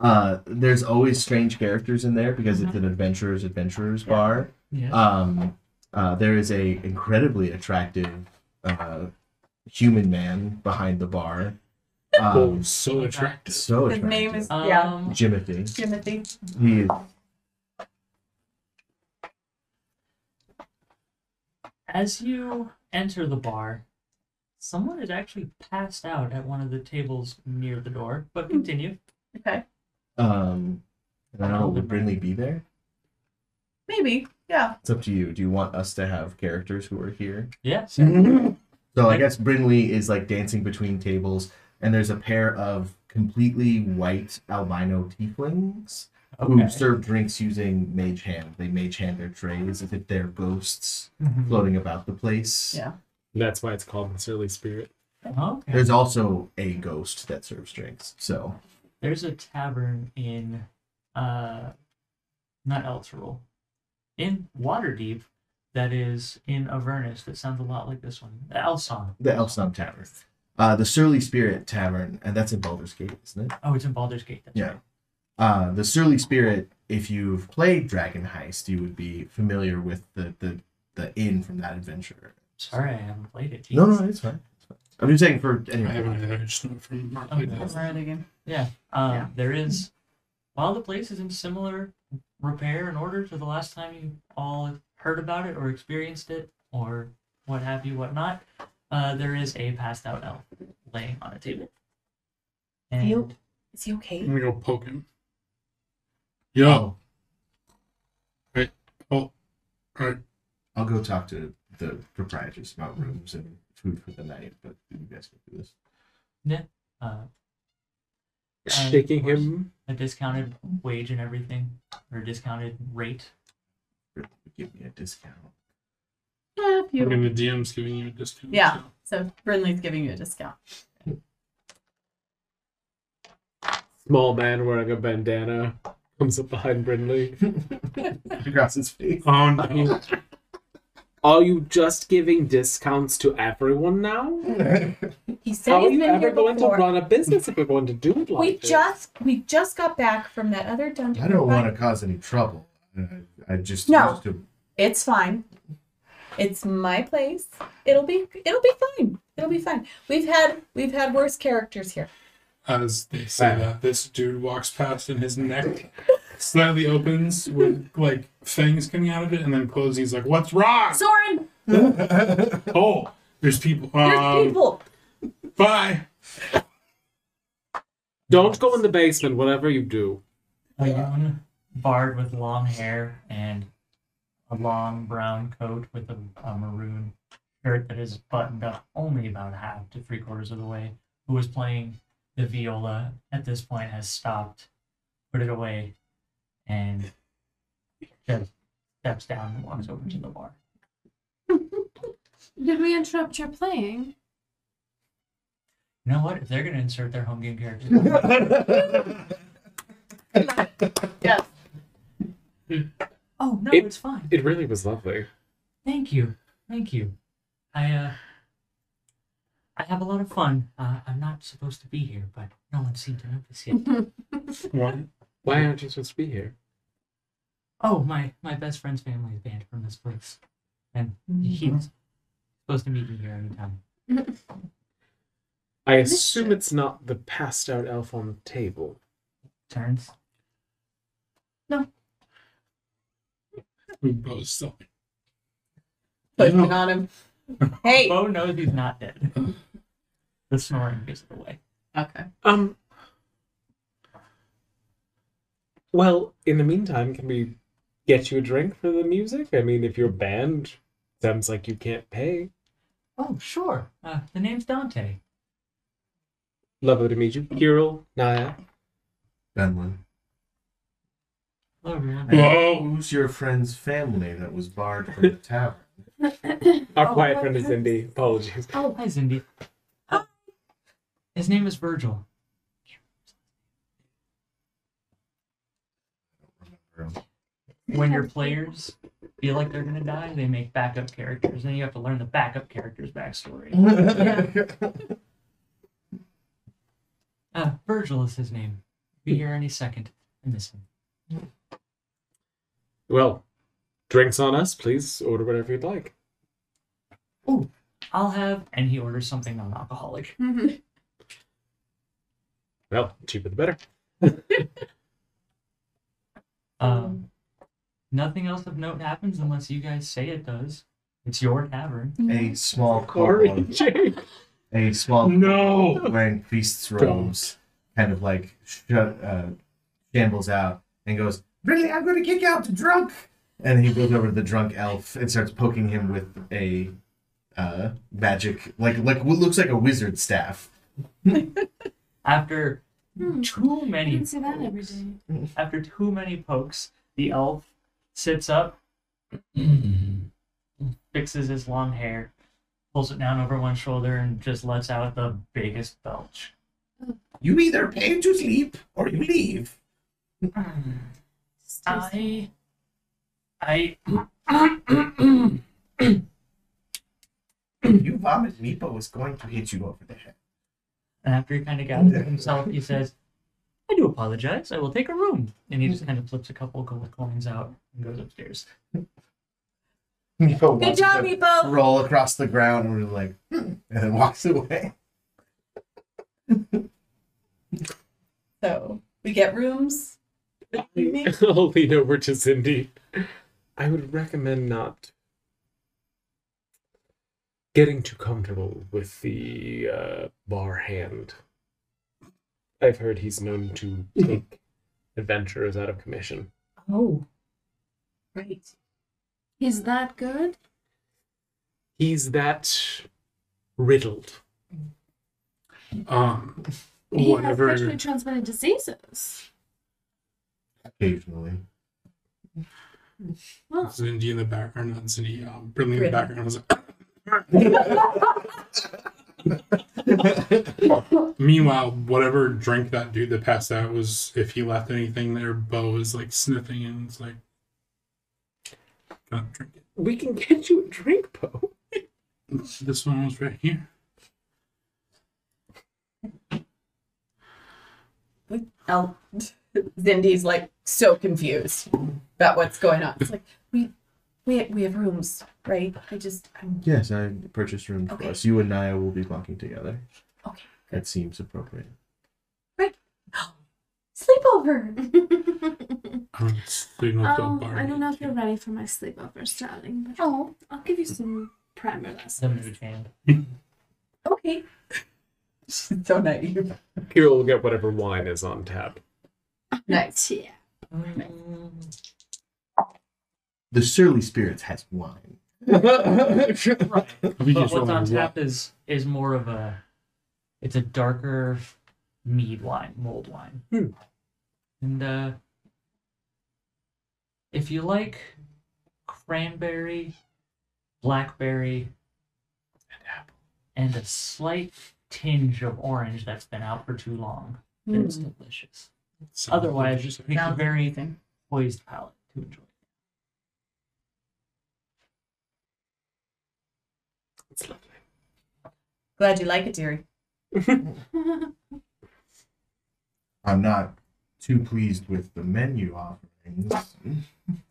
uh, there's always strange characters in there because it's an adventurers adventurers Yeah. bar. Yeah. Um, uh, there is a incredibly attractive uh, human man behind the bar. oh, Um, so attractive. so His attractive. name is yeah. um, Jimothy. Timothy. He as you enter the bar, someone is actually passed out at one of the tables near the door. But continue. Okay. um, and I don't know, would Brinley be there? Maybe. Yeah. It's up to you. Do you want us to have characters who are here? Yes. So I guess Brinley is like dancing between tables, and there's a pair of completely white albino tieflings who serve drinks using mage hand. They mage hand their trays as if they're ghosts Mhm. floating about the place. Yeah. That's why it's called the Surly Spirit. Okay. There's also a ghost that serves drinks. So There's a tavern in, uh, not Elturel, in Waterdeep that is in Avernus that sounds a lot like this one. the Elson. the Elfsong Tavern. Uh, the Surly Spirit Tavern, and that's in Baldur's Gate, isn't it? Oh, it's in Baldur's Gate. That's Yeah. right. Uh, the Surly Spirit, if you've played Dragon Heist, you would be familiar with the, the, the inn from that adventure. Sorry, I haven't played it. No, Jeez. no, it's fine. It's fine. I'm just saying for I anyway. haven't either. I just know from our Okay. playtest. Right again. Yeah. Um, Yeah. There is, while the place is in similar repair and order to the last time you all heard about it or experienced it or what have you, whatnot, uh, there is a passed out elf laying on a table. And You- Is he okay? I'm gonna go poke him. Yo. Right. Oh. Alright. I'll go talk to the proprietors about rooms and food for the night, but you guys can do this. uh, Shaking course. him. a discounted wage and everything, or a discounted rate. Give me a discount. Yeah, if I mean, you... the DM's giving you a discount. yeah. So Brinley's giving you a discount. Small man wearing a bandana comes up behind Brinley. Across his face. So. Oh no. Are you just giving discounts to everyone now? He said How are he's you been ever here going before. to run a business if you're going to do it like we this? just we just got back from that other dungeon. I don't want to cause any trouble. I, I just No. used to It's fine. It's my place. It'll be it'll be fine. It'll be fine. We've had we've had worse characters here. As they say that, this dude walks past and his neck slightly opens with like fangs coming out of it and then closes. He's like, What's wrong? Soren, oh, there's people. there's Um, people. Bye. Don't go in the basement, whatever you do. A young bard with long hair and a long brown coat with a, a maroon shirt that is buttoned up only about half to three quarters of the way, who was playing the viola at this point has stopped, put it away, and just steps down and walks over to the bar. Did we interrupt your playing? You know what? If they're gonna insert their home game characters, Yes. oh no, It- it's fine. It really was lovely. Thank you. Thank you. I uh I have a lot of fun. Uh, I'm not supposed to be here, but no one seemed to notice yet. What? Why aren't you supposed to be here? oh, my my best friend's family is banned from this place. And he's supposed to meet me here anytime. I assume it's not the passed out elf on the table. Turns. No. We both still. Pushing on him. Hey. Bo knows he's not dead. the snoring gives it away. Okay. Um. Well, in the meantime, can we get you a drink for the music? I mean, if you're banned, sounds like you can't pay. Oh, sure. Uh, the name's Dante. Lovely to meet you, Kirill, Naya. Benlin. Hello, everyone. Whoa. Who's your friend's family that was barred from the tavern? Our Oh, quiet friend is goodness. Indy. Apologies. Oh, hi, Zindi. His name is Virgil. When your players feel like they're gonna die, they make backup characters. Then you have to learn the backup character's backstory. Uh, Virgil is his name. Be here any second. I miss him. Well, drinks on us. Please order whatever you'd like. Oh, I'll have, and he orders something non-alcoholic. Well, cheaper the better. Um, nothing else of note happens unless you guys say it does. It's your tavern. a small Sorry, kobold, Jake. a small No. wearing priest's robes, kind of like shut, uh, shambles out and goes, "Really, I'm going to kick out the drunk." And he goes over to the drunk elf and starts poking him with a uh, magic, like like what looks like a wizard staff. After Hmm. too many didn't see that every pokes, day. after too many pokes, the elf sits up, fixes his long hair, pulls it down over one shoulder, and just lets out the biggest belch. You either pay to sleep or you leave. I, I, you vomit, Meepo is going to hit you over the head. And after he kind of gathers himself, he says, "I do apologize. I will take a room." And he just kind of flips a couple gold coins out and goes upstairs. Meepo Good watches job, them Meepo. Roll across the ground and we're like, "Hmm," and then walks away. So we get rooms. I'll lean over to Zindi. I would recommend not getting too comfortable with the uh, bar hand. I've heard he's known to take adventurers out of commission. Oh. Right. Is that good? He's that riddled. Um, He has whatever. sexually transmitted diseases. Occasionally. Well, Cindy in the background, not Cindy. Um, Brinley in the Brin. background was Meanwhile, whatever drink that dude that passed out was, if he left anything there, Bo is like sniffing and it's like, gotta drink it. We can get you a drink, Poe. This one was right here. El- Zindi's like so confused about what's going on. It's like we we we have rooms, right? I just I'm Yes, I purchased rooms Okay. for us. You and Naya will be bunking together. okay. That seems appropriate. Right. Sleepover. I'm sleeping with the oh. I don't know if you're ready for my sleepover, darling, but Oh, I'll give you some primer The lessons. mood hand. okay. She's so naive. Here we'll get whatever wine is on tap. Nice. Yeah. Mm. The Surly Spirits has wine. We But what's on tap what- is is more of a it's a darker mead wine, mold wine. Hmm. And uh if you like cranberry, blackberry, And apple. and a slight tinge of orange that's been out for too long, then it's Mm. delicious. Sounds Otherwise, delicious. just make a Sounds very poised palate to enjoy. It's lovely. Glad you like it, dearie. I'm not too pleased with the menu offerings.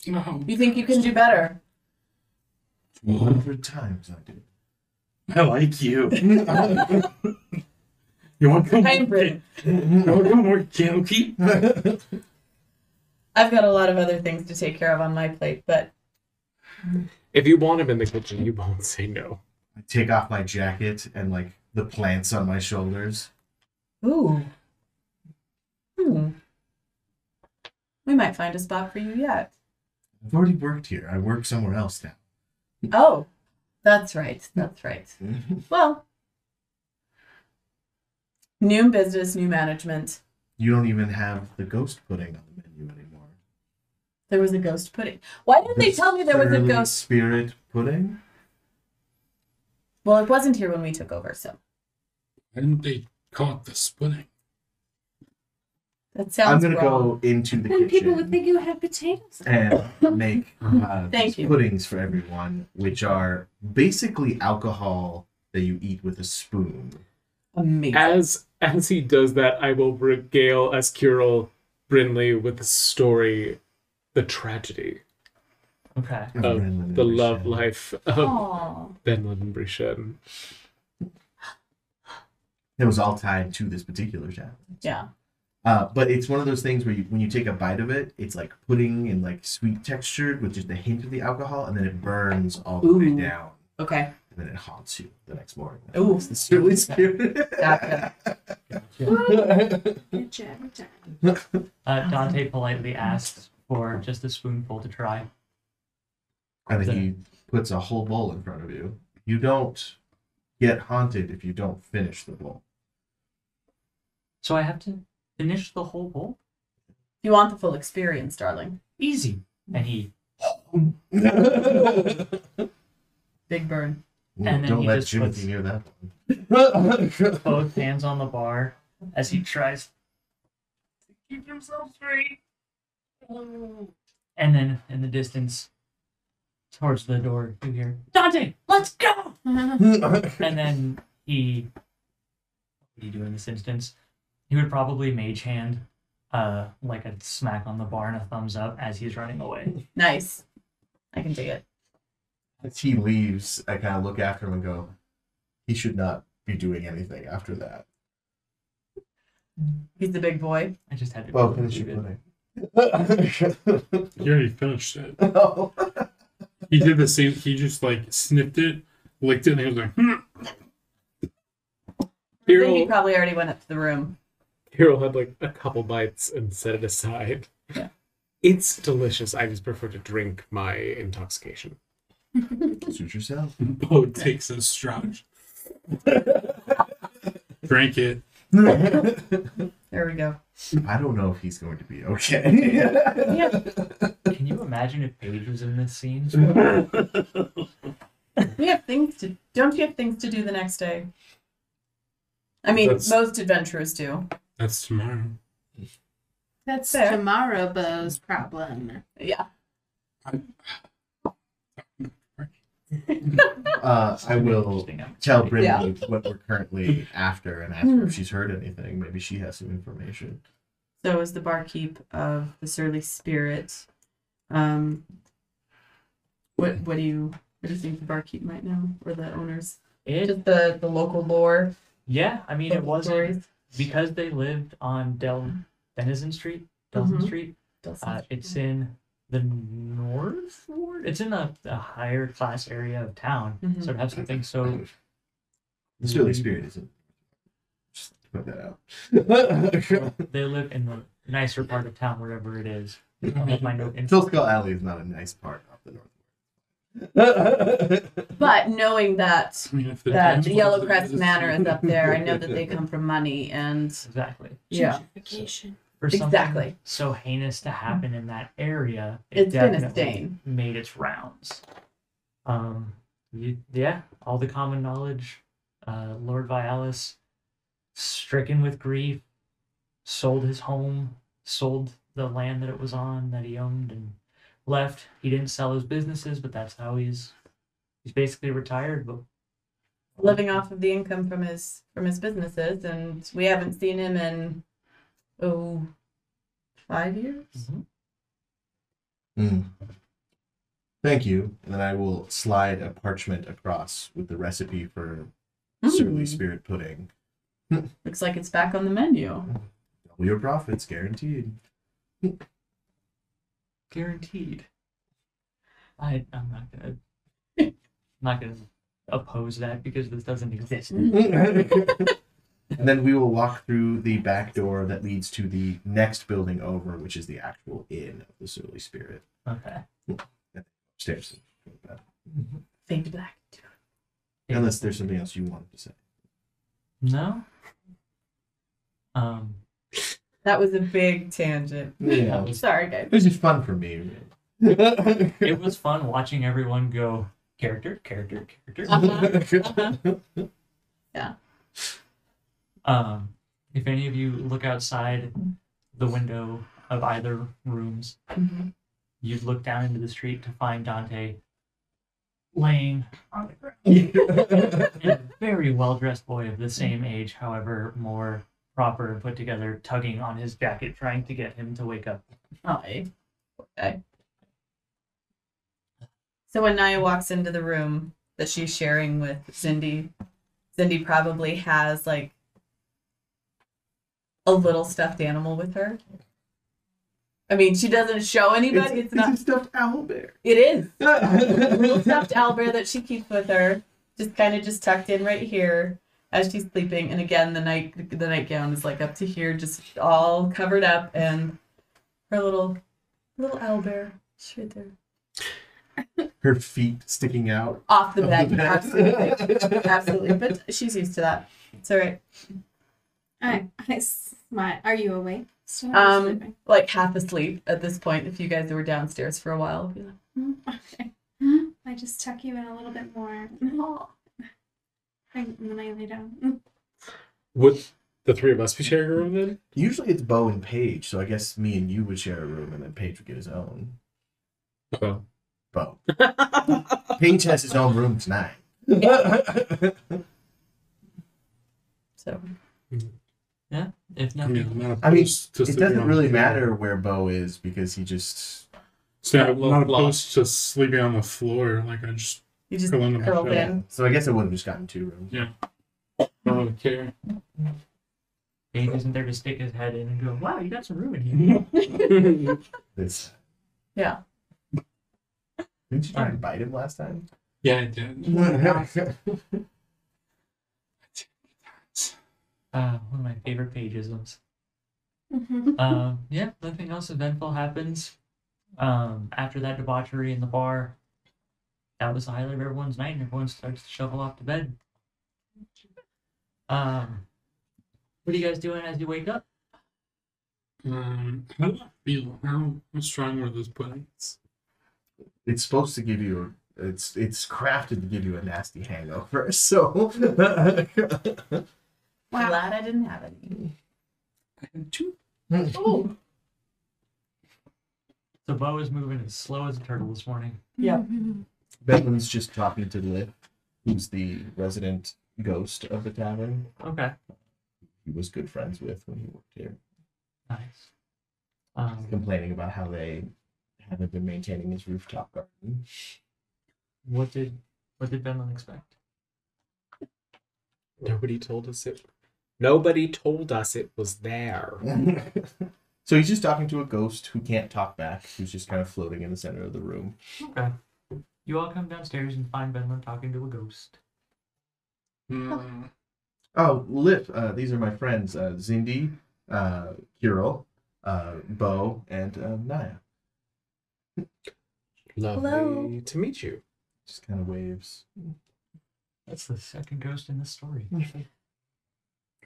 No, You think you can do better? A hundred times I do. I like you. you want to come? I'm work Brit. You want to come work Kanoki? I've got a lot of other things to take care of on my plate, but If you want him in the kitchen, you won't say no. I take off my jacket and like the plants on my shoulders. ooh. Hmm. We might find a spot for you yet. I've already worked here. I work somewhere else now. Oh, that's right. That's right. Well, new business, new management. You don't even have the ghost pudding on the menu anymore. There was a ghost pudding. Why didn't they tell me there was a ghost? Spirit pudding? Well, it wasn't here when we took over, so Why didn't they call it the splitting? that sounds I'm gonna wrong. go into the kitchen. Then people would kitchen think you had potatoes. and make uh, Thank these you. puddings for everyone, which are basically alcohol that you eat with a spoon. Amazing. As as he does that, I will regale Escurel Brinley with the story, the tragedy Okay. of of the love life of Aww. Benlin and Brichen. It was all tied to this particular chapter. Yeah. Uh, but it's one of those things where you, when you take a bite of it, it's like pudding and like sweet textured with just a hint of the alcohol, and then it burns all the way down, Okay. and then it haunts you the next morning. Ooh. It's the surly spirit. Gotcha. Good job, good job. Uh, Dante politely asks for just a spoonful to try. And then he puts a whole bowl in front of you. You don't get haunted if you don't finish the bowl. So I have to finish the whole bowl? You want the full experience, darling. Easy. And he Big burn. And then don't he let just Jimothy puts- near that one. both hands on the bar as he tries to keep himself straight. And then in the distance, towards the door, you hear, Dante, let's go! And then he, what do you do in this instance? He would probably mage hand, uh, like a smack on the bar and a thumbs up as he's running away. Nice. I can dig it. As he leaves, I kind of look after him and go, he should not be doing anything after that. He's the big boy. I just had to. Well, finish your it. pudding. You already finished it. No. He did the same. He just like sniffed it, licked it, and he was like, hmm. He Hero, probably already went up to the room. Hero had like a couple bites and set it aside. Yeah. It's delicious. I just prefer to drink my intoxication. Suit yourself. Bo takes a straw. Drank it. There we go. I don't know if he's going to be okay. Yeah. Can you imagine if Paige was in this scene? We have things to. Don't you have things to do the next day? I mean, That's- most adventurers do. That's tomorrow. That's Fair. tomorrow Bo's problem. Yeah. Uh, I will tell Brittany Yeah. what we're currently after and ask her if she's heard anything. Maybe she has some information. So is the barkeep of the Surly Spirit. Um. What What do you What do you think the barkeep might know, or the owners? It, Just the the local lore. yeah, I mean, it wasn't stories? because they lived on Del Denizen Street, Delson Mhm. Street. Dulcet. Uh, it's in the north ward. It's in a, a higher class area of town, Mhm. so to have something so The Surly Spirit isn't. Just put that out. they live in the nicer part of town, wherever it is. I'll my note in- Skull Alley is not a nice part of the north. But knowing that I mean, the that times the was- Yellowcrest Manor is up there, I know that they come from money and Exactly. yeah, Gentrification. For something Exactly. so heinous to happen in that area, it It's been a definitely stain. made its rounds. Um, you, yeah, all the common knowledge. Uh, Lord Vialis, stricken with grief, sold his home, sold the land that it was on that he owned, and left. He didn't sell his businesses, but that's how he's he's basically retired. But living off of the income from his from his businesses, and we haven't seen him in oh five years. Mhm. Mm. Thank you. And then I will slide a parchment across with the recipe for Surly Mm. Spirit pudding. Looks like it's back on the menu. Double your profits, guaranteed. guaranteed. I I'm not gonna I'm not gonna oppose that because this doesn't exist. and then we will walk through the back door that leads to the next building over, which is the actual inn of the Surly Spirit. Okay. Upstairs. Fade black. Unless there's something else you wanted to say. No. Um. That was a big tangent. Yeah. Sorry, guys. It was just fun for me. It was fun watching everyone go character, character, character. Uh-huh. Um, if any of you look outside the window of either rooms, Mhm. you'd look down into the street to find Dante laying on the ground. And a very well dressed boy of the same age, however, more proper and put together, tugging on his jacket, trying to get him to wake up. Hi. Okay. So when Naya walks into the room that she's sharing with Zindi, Zindi probably has like a little stuffed animal with her. I mean, she doesn't show anybody. It's, not. a stuffed owlbear. It is a little stuffed owlbear that she keeps with her, just kind of just tucked in right here as she's sleeping. And again, the night the nightgown is like up to here, just all covered up, and her little little owlbear, she's right there, Her feet sticking out. off the bed. the bed. Absolutely, absolutely. But she's used to that. It's all right. I, I smile. Are you awake? Still Um, sleeping? Like half asleep at this point. If you guys were downstairs for a while, I'll be like, Hmm, Okay. I just tuck you in a little bit more. "Oh." And then I lay down. Would the three of us be sharing a room then? Usually it's Bo and Paige, so I guess me and you would share a room, and then Paige would get his own. Bo. Bo. Paige has his own room tonight. So Yeah, if Yeah, nothing, I'm not I mean, to It sleeping doesn't on really floor. matter where Bo is because he just. So I'm Low not block. opposed to sleeping on the floor. Like I just you just curl into my curled bed. in. So I guess I would have just gotten two rooms. I don't really care. Dave isn't there to stick his head in and go, "Wow, you got some room in here." It's Yeah. Didn't you try Um, and bite him last time? Yeah, I did. Uh, one of my favorite pages. Mhm. Um, yeah, nothing else eventful happens. Um, after that debauchery in the bar, that was the highlight of everyone's night, and everyone starts to shovel off to bed. Um, what are you guys doing as you wake up? Um, how do I feel? How, how strong were those puddings? it's supposed to give you. It's it's crafted to give you a nasty hangover. So Wow. Glad I didn't have any. I had two. So Bo is moving as slow as a turtle this morning. Yeah. Mhm. Benlin's just talking to Lip, who's the resident ghost of the tavern. Okay, He was good friends with when he worked here. nice. Um, Complaining about how they haven't been maintaining his rooftop garden. what did what did Benlin expect? Nobody told us it. Nobody told us it was there. so he's just talking to a ghost who can't talk back, who's just kind of floating in the center of the room. Okay. You all come downstairs and find Benlin talking to a ghost. Mm, Oh, Lip, uh, these are my friends, uh, Zindi, uh, Kirill, uh, Bo, and uh, Naya. Lovely Hello. to meet you. Just kind of waves. That's the second ghost in the story.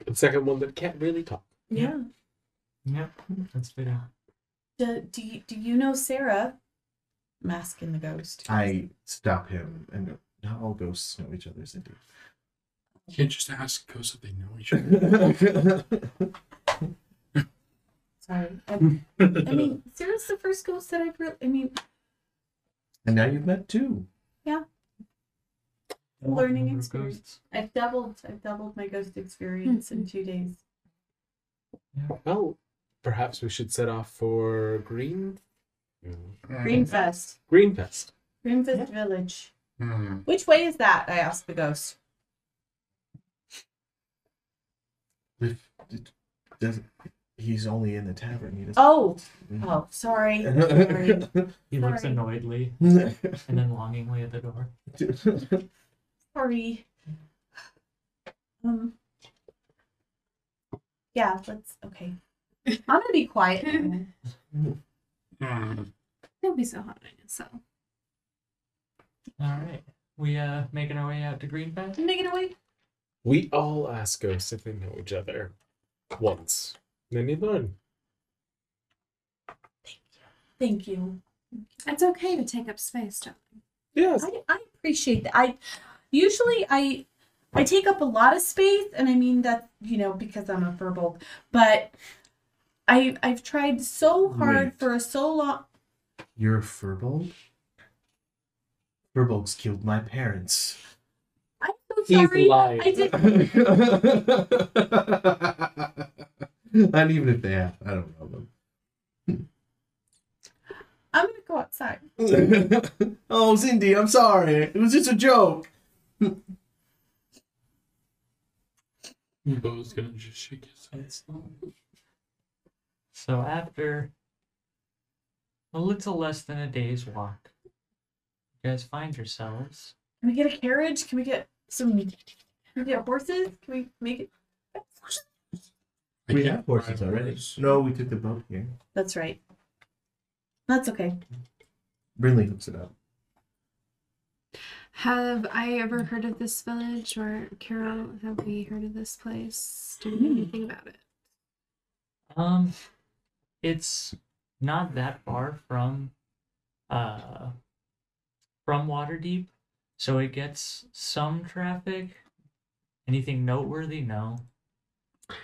The second one that can't really talk. Yeah. Yeah, that's fitting. Do, do, you, do you know Sarah? Mask in the ghost. I stop him and go, not all ghosts know each other, Zindi. you can't just ask ghosts if they know each other. Sorry. I, I mean, Sarah's the first ghost that I've really. I mean, and now you've met two. Learning experience. ghosts. I've doubled. I've doubled my ghost experience in two days. Well, perhaps we should set off for Green Greenfest. Greenfest. Greenfest Village. Hmm. Which way is that? I asked the ghost. If, it doesn't, he's only in the tavern. He doesn't. Oh. Oh, sorry. sorry. He looks Sorry. annoyedly and then longingly at the door. Sorry. Um. Yeah, let's. Okay. I'm gonna be quiet. now. Hmm. Don't be so hard on yourself. All right, we uh making our way out to Greenfest. Take it away. We all ask ghosts if they know each other once. Then you learn. Thank you. Thank you. It's okay to take up space, darling. Yes. I, I appreciate that. I usually I I take up a lot of space, and I mean that you know because I'm a furball, but I I've tried so hard Wait. for so long. You're a furbolg? Furbolgs killed my parents. I'm so He's sorry. lying. I did. Not even if they have. I don't know them. I'm gonna go outside. oh, Zindi, I'm sorry. It was just a joke. Bo's gonna just shake his head. So after a little less than a day's walk, you guys find yourselves. Can we get a carriage? Can we get some? Can we get horses? Can we make it? I we can't have horses ride already. horse. No, we took the boat here. That's right. That's okay. Brinley hooks it up. Have I ever heard of this village, or Carol? Have we heard of this place? Do we know anything about it? Um, it's not that far from, uh, from Waterdeep, so it gets some traffic. Anything noteworthy? No.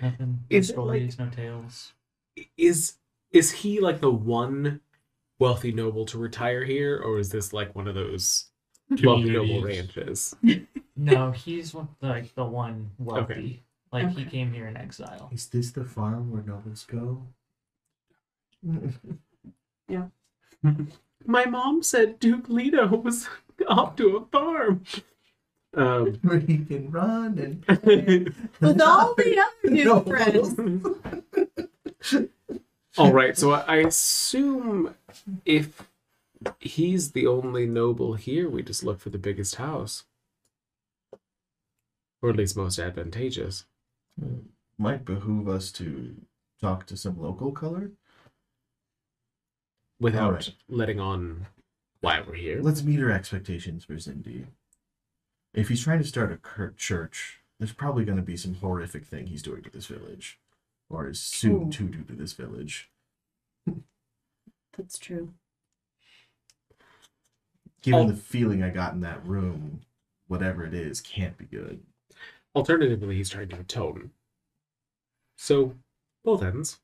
Nothing. No Is it like- stories, no tales. Is is he like the one wealthy noble to retire here, or is this like one of those wealthy noble ranches? No, he's one, like the one wealthy. Okay. Like he came here in exile. Is this the farm where nobles go? Yeah. My mom said Duke Leto was off to a farm. Um, where he can run and With all the other new No. friends. all right, so I I assume if He's the only noble here. We just look for the biggest house. Or at least most advantageous. Might behoove us to talk to some local color. Without Alright. letting on why we're here. Let's meet our expectations for Zindi. If he's trying to start a church, there's probably going to be some horrific thing he's doing to this village, or is soon Ooh. to do to this village. That's true. Given Oh. the feeling I got in that room, whatever it is can't be good. Alternatively, he's trying to atone. So, both ends.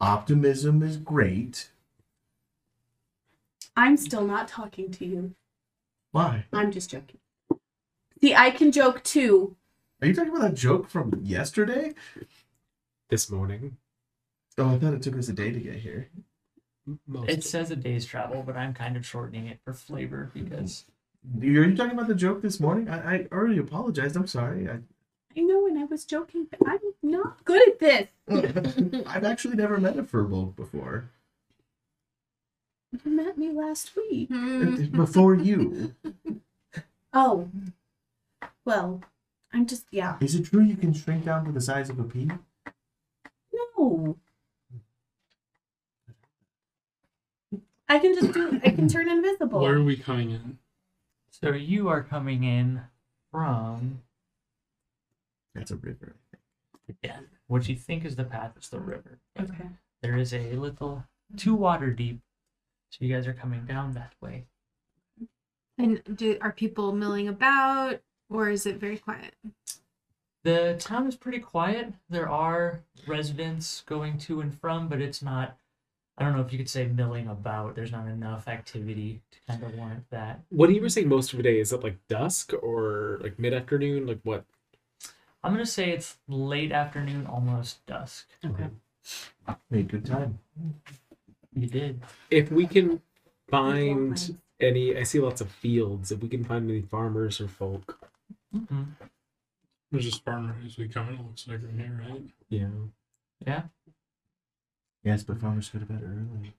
Optimism is great. I'm still not talking to you. Why? I'm just joking. See, I can joke too. Are you talking about that joke from yesterday? This morning. Oh, I thought it took us a day to get here. Most It says a day's travel, but I'm kind of shortening it for flavor because Are you talking about the joke this morning? I, I already apologized. I'm sorry. I, I know, and I was joking, but I'm not good at this. I've actually never met a furbolg before. You met me last week. Before you. Oh. Well, I'm just, yeah. Is it true you can shrink down to the size of a pea? No. I can just do, I can turn invisible. Where are we coming in? so you are coming in from That's a river. yeah, what you think is the path is the river. Okay. There is a little two water deep, so you guys are coming down that way. And do are people milling about, or is it very quiet? The town is pretty quiet. There are residents going to and from, but it's not. I don't know if you could say milling about. There's not enough activity to kind of warrant that. What you were saying most of the day, is it like dusk or like mid afternoon? Like what? I'm gonna say it's late afternoon, almost dusk. Okay. Made good time. You did. If we can find any, I see lots of fields. If we can find any farmers or folk. hmm There's just farmers as we come in. It looks like right here, right? Yeah. Yeah. Yes, but farmers go to bed early.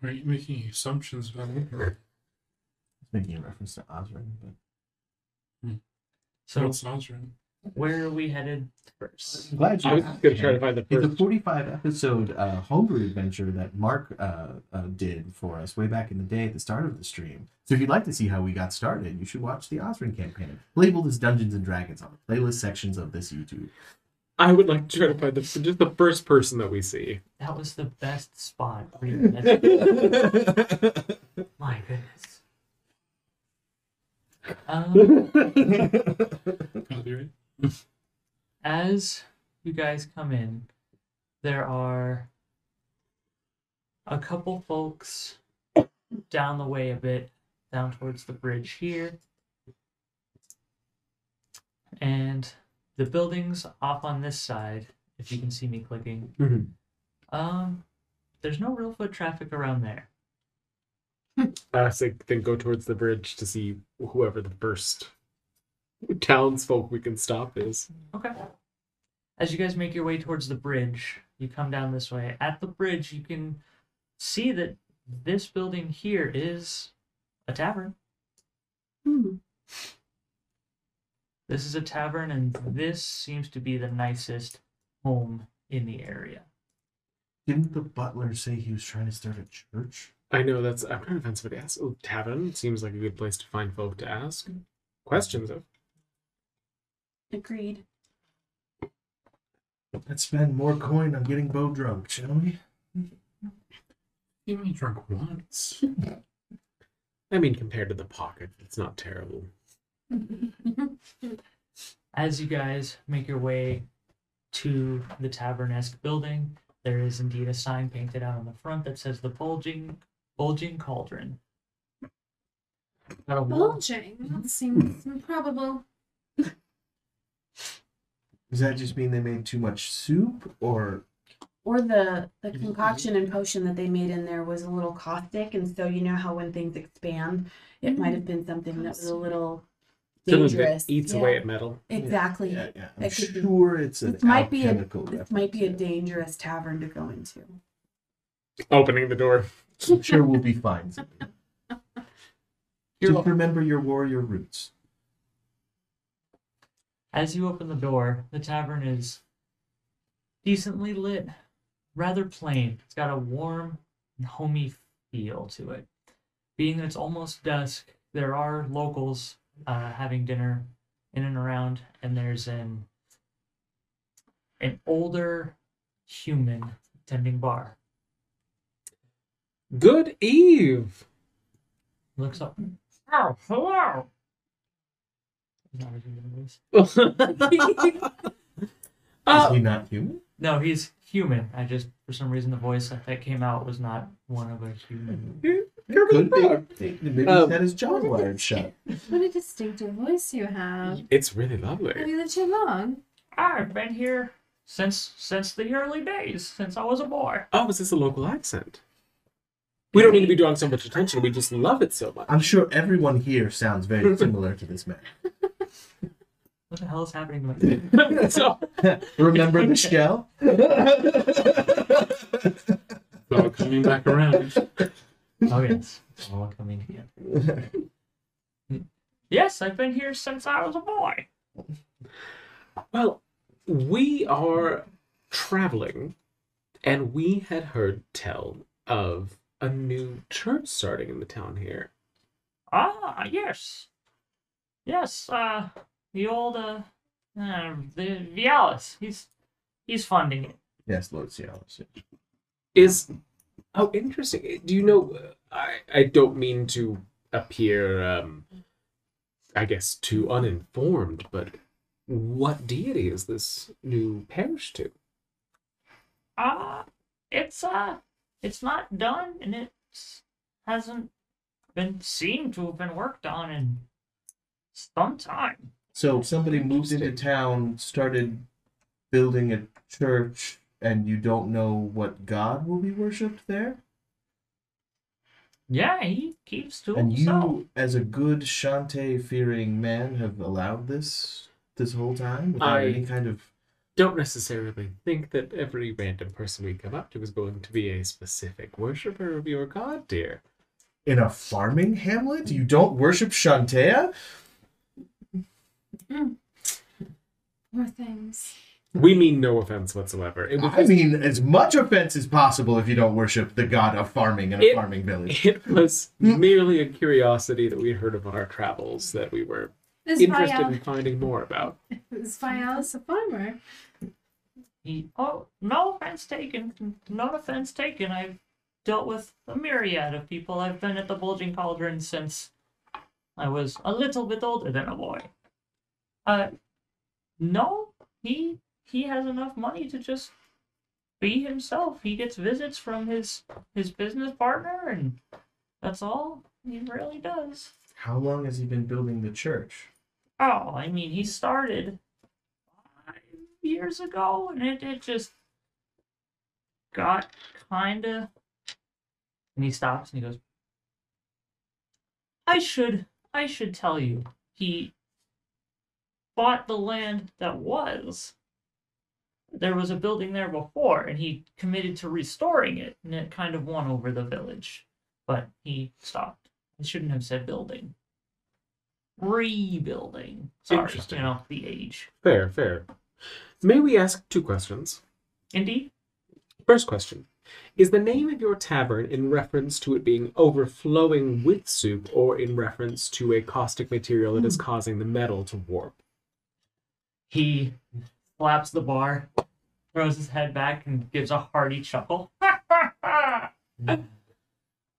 Why are you making assumptions about it? It's making a reference to Osrin, but So What's Osrin? where are we headed first? I'm glad you I was asked, going to try to man. find the It's a first. 45 episode uh, homebrew adventure that Mark uh, uh, did for us way back in the day at the start of the stream. So if you'd like to see how we got started, you should watch the Osrin campaign, labeled as Dungeons and Dragons on the playlist sections of this YouTube. I would like to try to find the just the first person that we see. That was the best spot. for you. That's- My goodness. Um, as you guys come in, there are a couple folks down the way a bit, down towards the bridge here. And the buildings off on this side, if you can see me clicking, Mhm. um, there's no real foot traffic around there. I say then go towards the bridge to see whoever the first townsfolk we can stop is. Okay. As you guys make your way towards the bridge, you come down this way. At the bridge, you can see that this building here is a tavern. Hmm. This is a tavern, and this seems to be the nicest home in the area. Didn't the butler say he was trying to start a church? I know that's. I'm trying to find somebody to ask. Oh, tavern seems like a good place to find folk to ask questions of. Agreed. Let's spend more coin on getting Bo drunk, shall we? You only drunk once. I mean, compared to the pocket, it's not terrible. As you guys make your way to the tavern-esque building, there is indeed a sign painted out on the front that says the bulging bulging cauldron. Got a wall- Bulging. That seems improbable. Does that just mean they made too much soup, or Or the the concoction and potion that they made in there was a little caustic, and so you know how when things expand, it mm-hmm. might have been something that was a little Something that dangerous. eats Yeah, away at metal. Exactly. Yeah, yeah. I'm It could be- sure it's an This might be a alchemical this might be a dangerous tavern to go into. Opening the door. I'm sure we'll be fine. Zimmerman. You're Just remember your warrior roots. As you open the door, the tavern is decently lit, rather plain. It's got a warm and homey feel to it. Being that it's almost dusk, there are locals uh, having dinner in and around, and there's an an older human tending bar. Good eve. Looks up. Oh, hello. Not a human voice. Is he not human? No, he's human. I just, for some reason, the voice that came out was not one of a human. Could be. Maybe Um, he's had his jaw wired shut. What a distinctive voice you have. it's really lovely. Have lovely. you lived here long? I've been here since since the early days, since I was a boy. Oh, is this a local accent? We don't need to be drawing so much attention. We just love it so much. I'm sure everyone here sounds very similar to this man. What the hell is happening to my so, Remember the shell? It's all coming back around. Oh yes, it's all coming together. Yes, I've been here since I was a boy. well, we are traveling, and we had heard tell of a new church starting in the town here. Ah, yes, yes. Uh, the old uh, uh the Vialis. He's he's funding it. yes, Lord Vialis. Is oh interesting. Do you know? uh, I I don't mean to appear, um, I guess, too uninformed, but what deity is this new parish to? Uh it's uh it's not done and it hasn't been seen to have been worked on in some time. So somebody moved into town, started building a church, and you don't know what god will be worshipped there? Yeah, he keeps to And himself. you, as a good Chauntea fearing man, have allowed this this whole time without I- any kind of Don't necessarily think that every random person we come up to is going to be a specific worshiper of your god, dear. in a farming hamlet? You don't worship Chauntea? Poor things. We mean no offense whatsoever. It was, I mean, as much offense as possible if you don't worship the god of farming in a It- farming village. it was merely a curiosity that we heard of on our travels that we were Is interested Vial- in finding more about. is Vialis a farmer? He oh no offense taken. No offense taken. I've dealt with a myriad of people. I've been at the Bulging Cauldron since I was a little bit older than a boy. Uh no, he he has enough money to just be himself. He gets visits from his his business partner and that's all he really does. How long has he been building the church? Oh, I mean, he started five years ago, and it, it just got kind of. And he stops and he goes, "I should, I should tell you, he bought the land that was. There was a building there before, and he committed to restoring it, and it kind of won over the village. But he stopped. I shouldn't have said building." rebuilding. Sorry, Interesting. you know, the age. Fair, fair. May we ask two questions? Indeed. First question Is the name of your tavern in reference to it being overflowing with soup or in reference to a caustic material that is hmm. causing the metal to warp? He slaps the bar, throws his head back, and gives a hearty chuckle.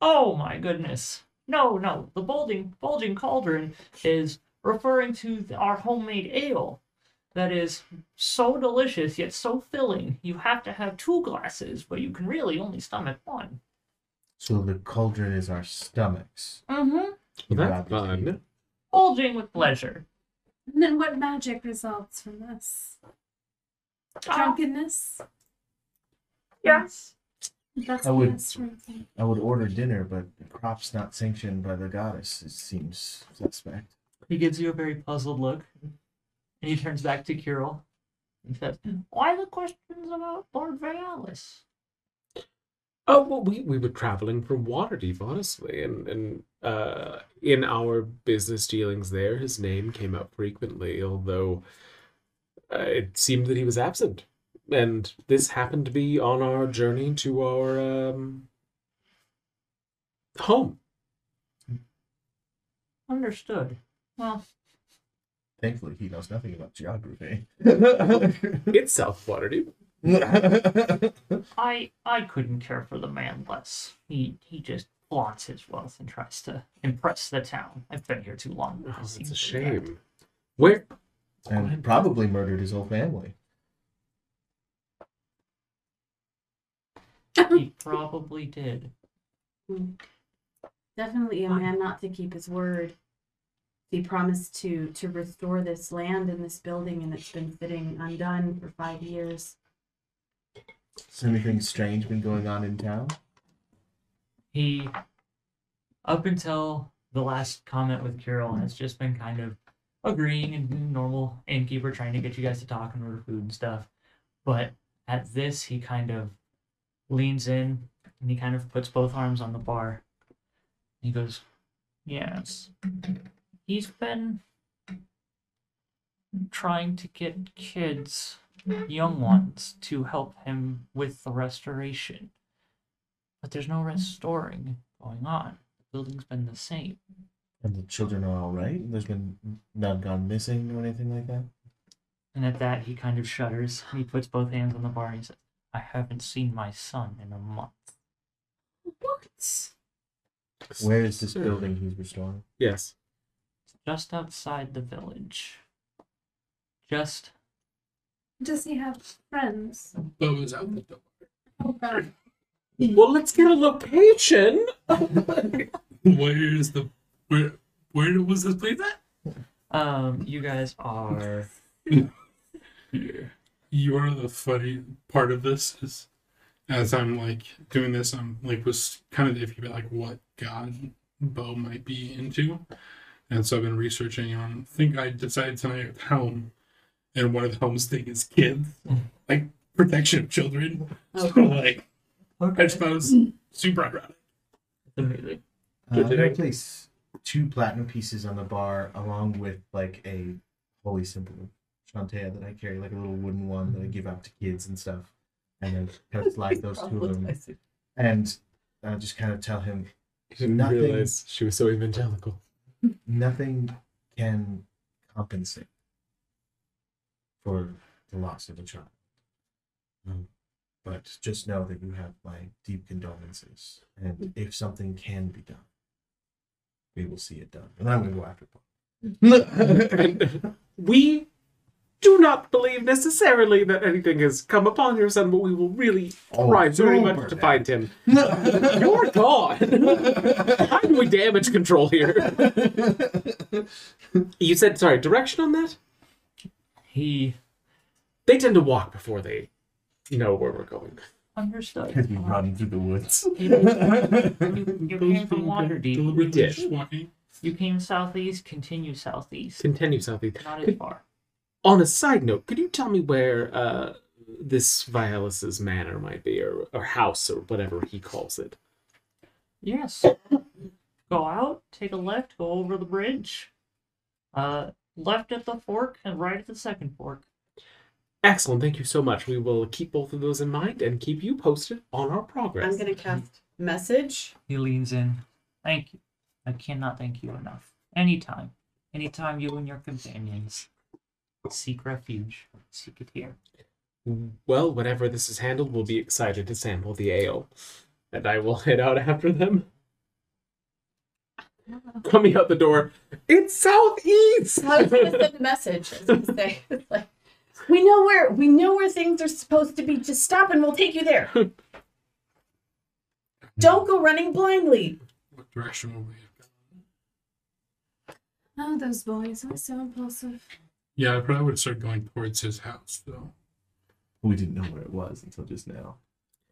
oh my goodness. No, no. The bulging, bulging cauldron is referring to our homemade ale that is so delicious yet so filling. You have to have two glasses, but you can really only stomach one. So the cauldron is our stomachs. Mm-hmm. Well, that's fun. Bulging with pleasure. And then what magic results from this? Ah, Drunkenness? yes. That's I the would- best sort of thing. I would order dinner, but the crop's not sanctioned by the goddess. It seems suspect. He gives you a very puzzled look, and he turns back to Kirill and says, "Why the questions about Lord Valis?" Oh well, we, we were traveling from Waterdeep, honestly, and and uh, in our business dealings there, his name came up frequently, although uh, it seemed that he was absent, and this happened to be on our journey to our um, home. Understood. Well, Thankfully, he knows nothing about geography. It's South Waterdeep. I I couldn't care for the man less. He he just flaunts his wealth and tries to impress the town. I've been here too long. Oh, to see that's a that. shame. Where? and probably murdered his whole family. He probably did. Definitely a man not to keep his word. He promised to to restore this land and this building, and it's been sitting undone for five years. Has anything strange been going on in town? He, up until the last comment with Carol, has just been kind of agreeing and normal innkeeper trying to get you guys to talk and order food and stuff. But at this, he kind of leans in and he kind of puts both arms on the bar. He goes, Yes. He's been trying to get kids, young ones, to help him with the restoration. But there's no restoring going on. The building's been the same. And the children are all right? There's been none gone missing or anything like that? And at that, he kind of shudders. He puts both hands on the bar and he says, I haven't seen my son in a month. What? Where is this building he's restoring? Yes. Just outside the village. Just Does he have friends? Bo is out the door. Oh god. Well, let's get a location. Where's the where? Where was this place at? um you guys are here. You're the funny part of this is as I'm like doing this, I'm like was kind of iffy about like what god Bo might be into. And so I've been researching on I think I decided tonight helm. And one of the helm's thing is kids. Like protection of children. So like I just thought it was super ironic. Amazing. Uh, Good I'm gonna place two platinum pieces on the bar along with like a holy symbol of Chauntea that I carry, like a little wooden one that I give out to kids and stuff. And then kind of slide those to him and uh, just kind of tell him I didn't Nothing- realize she was so evangelical. nothing can compensate for the loss of a child. Um, but just know that you have my deep condolences. And if something can be done, we will see it done. And I'm going to go after Paul. We do not believe necessarily that anything has come upon your son, but we will really Oh, try very much to now. find him. You're gone. How do we damage control here? You said sorry. Direction on that? He They tend to walk before they know where we're going. understood. Because we run through the woods. you, you came from Waterdeep. Deliberately We did. walking. You came southeast, continue southeast. Continue southeast. Not as Could- far. on a side note, could you tell me where uh, this Violus's manor might be, or, or house, or whatever he calls it? Yes. Go out, take a left, go over the bridge. Uh, left at the fork and right at the second fork. Excellent. Thank you so much. We will keep both of those in mind and keep you posted on our progress. I'm gonna cast message. He leans in. Thank you. I cannot thank you enough. Anytime. Anytime you and your companions seek refuge, seek it here. Well, whenever this is handled, we'll be excited to sample the ale. And I will head out after them. Coming out the door, it's southeast! I was gonna send a message. I was gonna say, like, we know where we know where things are supposed to be. Just stop and we'll take you there. Don't go running blindly. What direction will we have gone? Oh, those boys are so impulsive. Yeah, I probably would have started going towards his house though. We didn't know where it was until just now.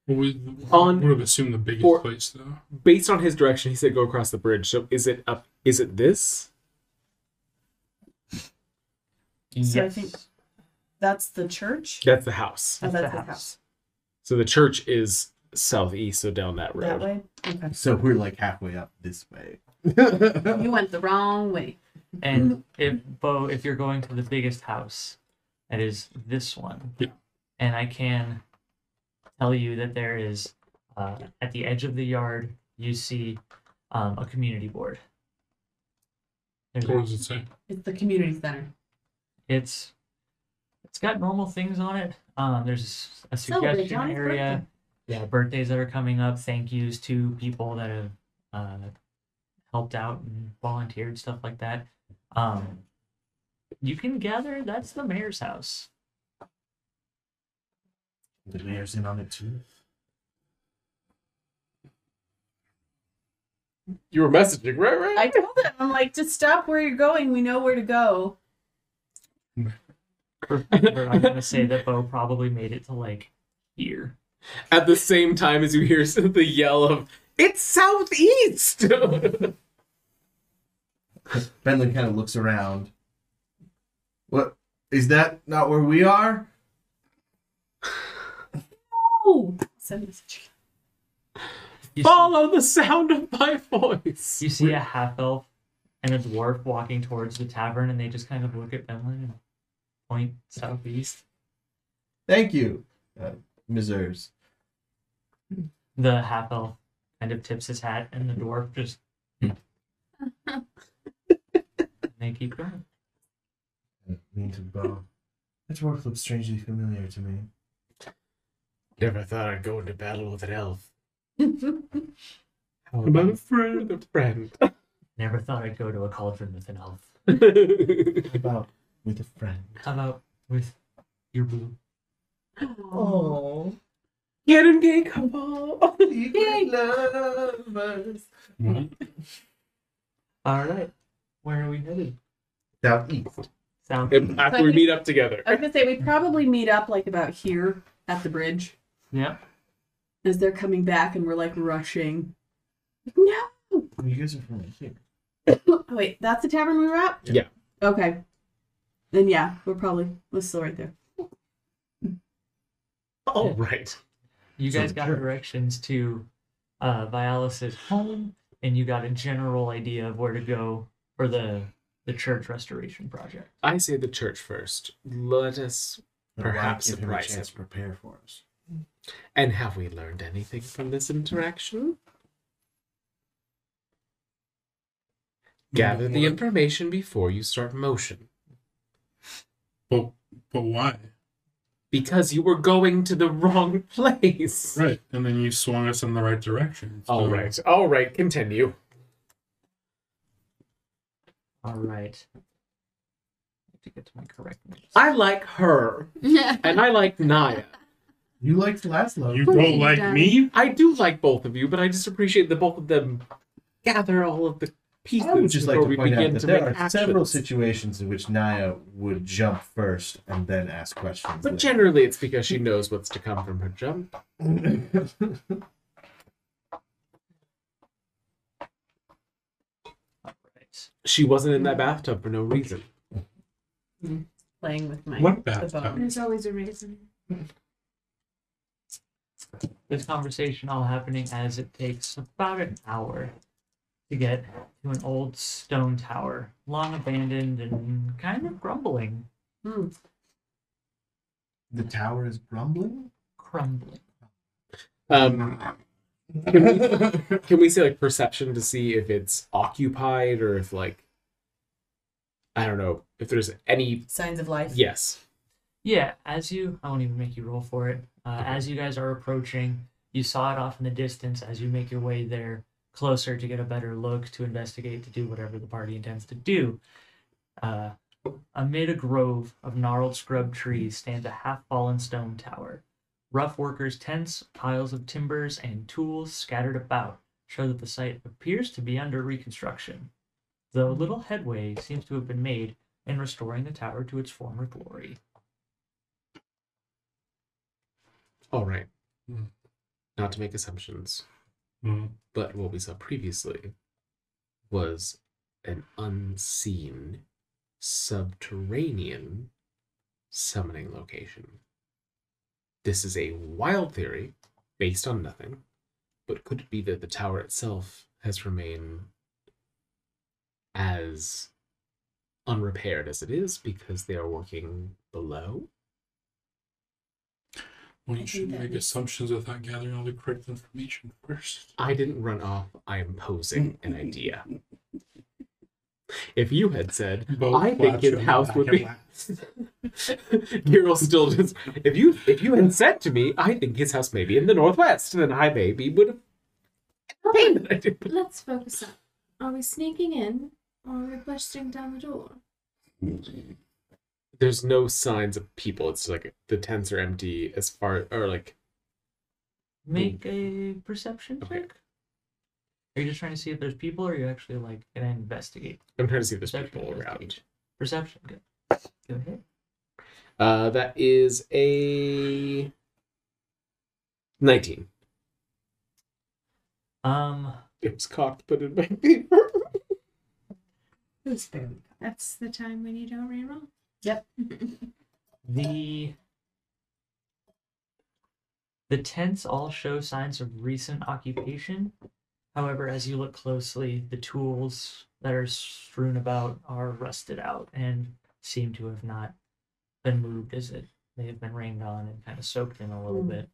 Well, we On- would have assumed the biggest for- place though. Based on his direction, he said go across the bridge. So is it up? Is it this? So I think that's the church. That's the house. Oh, That's that's the the house. house. So the church is southeast, so down that road. That way? Okay. So we're like halfway up this way. You went the wrong way. And if Bo, if you're going to the biggest house, that is this one. Yeah. And I can tell you that there is uh, at the edge of the yard you see um, a community board. There's What does it say? It's the community center. it's it's got normal things on it. Um, there's a Celebrate suggestion Johnny's area. Yeah, birthdays that are coming up. Thank yous to people that have uh, helped out and volunteered, stuff like that. Um, you can gather. That's the mayor's house. The mayor's in on it too. You were messaging, right? Right. I told him, I'm like, just stop where you're going. We know where to go. I'm gonna say that Bo probably made it to like here. At the same time as you hear the yell of "It's southeast." Benlin kind of looks around. What is that? Not where we are? Oh, send a message. You see, Follow the sound of my voice. you see a half elf and a dwarf walking towards the tavern, and they just kind of look at Benlin and point southeast. Thank you, uh, Misers. The half elf kind of tips his hat, and the dwarf just. and they keep going. Mean to bow. That dwarf looks strangely familiar to me. Never thought I'd go into battle with an elf. How About a friend. a friend? Never thought I'd go to a cauldron with an elf. How about with a friend? How about with your boo? Oh, Get him, gay couple. you lovers. What? All right, where are we headed? Southeast. South. After we meet up together. I was gonna say we probably meet up like about here at the bridge Yep. as they're coming back and we're like rushing. No. You guys are from here. Oh, wait, that's the tavern we were at? Yeah. Okay. Then yeah, we're probably we're still right there. All right. You So guys got sure. directions to uh, Vialis's home, and you got a general idea of where to go for the the church restoration project. I say the church first. Let us. Perhaps give him a surprise chance him. to prepare for us. And have we learned anything from this interaction? Gather the What? information before you start motion. But, but why? Because you were going to the wrong place. Right. And then you swung us in the right direction. All So- right. All right. Continue. All right. I have to get to my correct. I like her, and I like Naya. You liked Laszlo. You don't you like done? me? I do like both of you, but I just appreciate that both of them gather all of the pieces I would just like before to we point out begin that to there make are several actions. situations in which Naya would jump first and then ask questions. But later. generally, it's because she knows what's to come from her jump. She wasn't in that bathtub for no reason. Playing with my What the bathtub? bone. There's always a reason. This conversation all happening as it takes about an hour to get to an old stone tower, long abandoned and kind of grumbling, Hmm. the tower is grumbling. crumbling. Um, can, we, can we say like perception to see if it's occupied or if like I don't know if there's any Signs of life. yes. Yeah, as you, I won't even make you roll for it. Uh, as you guys are approaching, you saw it off in the distance as you make your way there closer to get a better look, to investigate, to do whatever the party intends to do. Uh, amid a grove of gnarled scrub trees stands a half fallen stone tower. Rough workers' tents, piles of timbers, and tools scattered about show that the site appears to be under reconstruction, though little headway seems to have been made in restoring the tower to its former glory. All right. Hmm. Not to make assumptions, Hmm. but what we saw previously was an unseen subterranean summoning location. This is a wild theory, based on nothing. But could it be that the tower itself has remained as unrepaired as it is because they are working below? Well, you should that make assumptions without gathering all the correct information first. I didn't run off. I am posing an idea. If you had said, Both I think his house would be. laugh. Kirill still just. If you if you had said to me, I think his house may be in the northwest, then I maybe would have. entertained that idea. Let's focus on. Are we sneaking in or are we busting down the door? Hmm. There's no signs of people. It's like the tents are empty as far or like Make a perception Okay. check. Are you just trying to see if there's people, or are you actually like gonna investigate? I'm trying to see if there's Perception, people around. investigation. Perception, good. Go ahead. Uh, that is a nineteen. Um, It was cocked, but in my paper. It might be. That's the time when you don't reroll. Yep. the the tents all show signs of recent occupation. However, as you look closely, the tools that are strewn about are rusted out and seem to have not been moved as it they have been rained on and kind of soaked in a little Hmm. bit.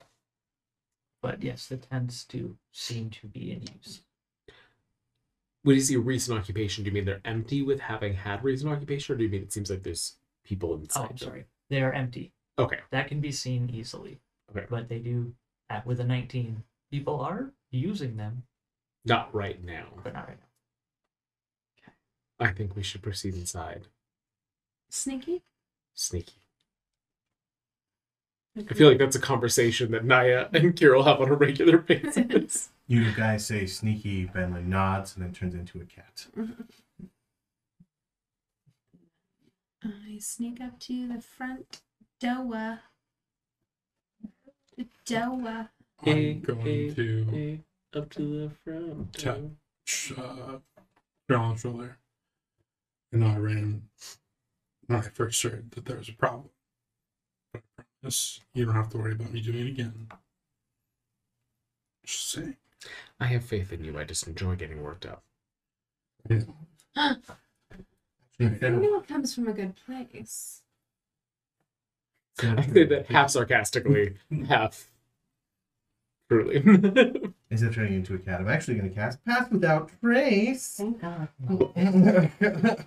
But yes, the tents do seem to be in use. When you see recent occupation, do you mean they're empty with having had recent occupation, or do you mean it seems like there's people oh, inside? Oh, I'm them? sorry. They are empty. Okay. That can be seen easily. Okay. But they do at with a 19. People are using them, Not right now. but not right now. Okay. I think we should proceed inside. Sneaky? Sneaky. I feel like that's a conversation that Naya and Kirill have on a regular basis. You guys say sneaky, Bentley nods and then turns into a cat. I sneak up to the front door. The door. I'm going hey, to hey, up to the front. Tap. uh, Journal shoulder. And I ran when I first heard that there was a problem. But I promise you don't have to worry about me doing it again. Just saying. I have faith in you. I just enjoy getting worked up. I Instead of, know it comes from a good place. I of say that half sarcastically, half truly. instead of turning into a cat, I'm actually going to cast Pass Without Trace. Thank God.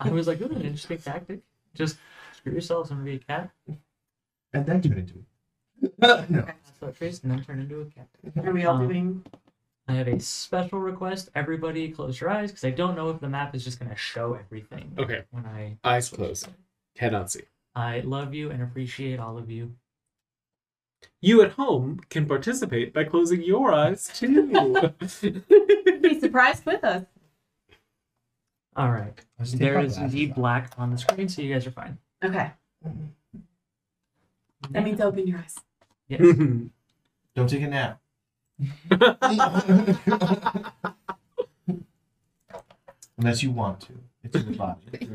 I was like, "Ooh, an interesting tactic. Just screw yourselves and be a cat. and then turn into no. That's what trace, and then turn into a cat. Are we all Um, doing? I have a special request. Everybody, close your eyes because I don't know if the map is just going to show everything okay, when I. eyes closed. Cannot see. I love you and appreciate all of you. You at home can participate by closing your eyes too. Be surprised with us. All right. I'll just take There my is glasses indeed black on the screen, so you guys are fine. Okay. Mm-hmm. That means open your eyes. Yes. Don't take a nap. Unless you want to. It's in the body.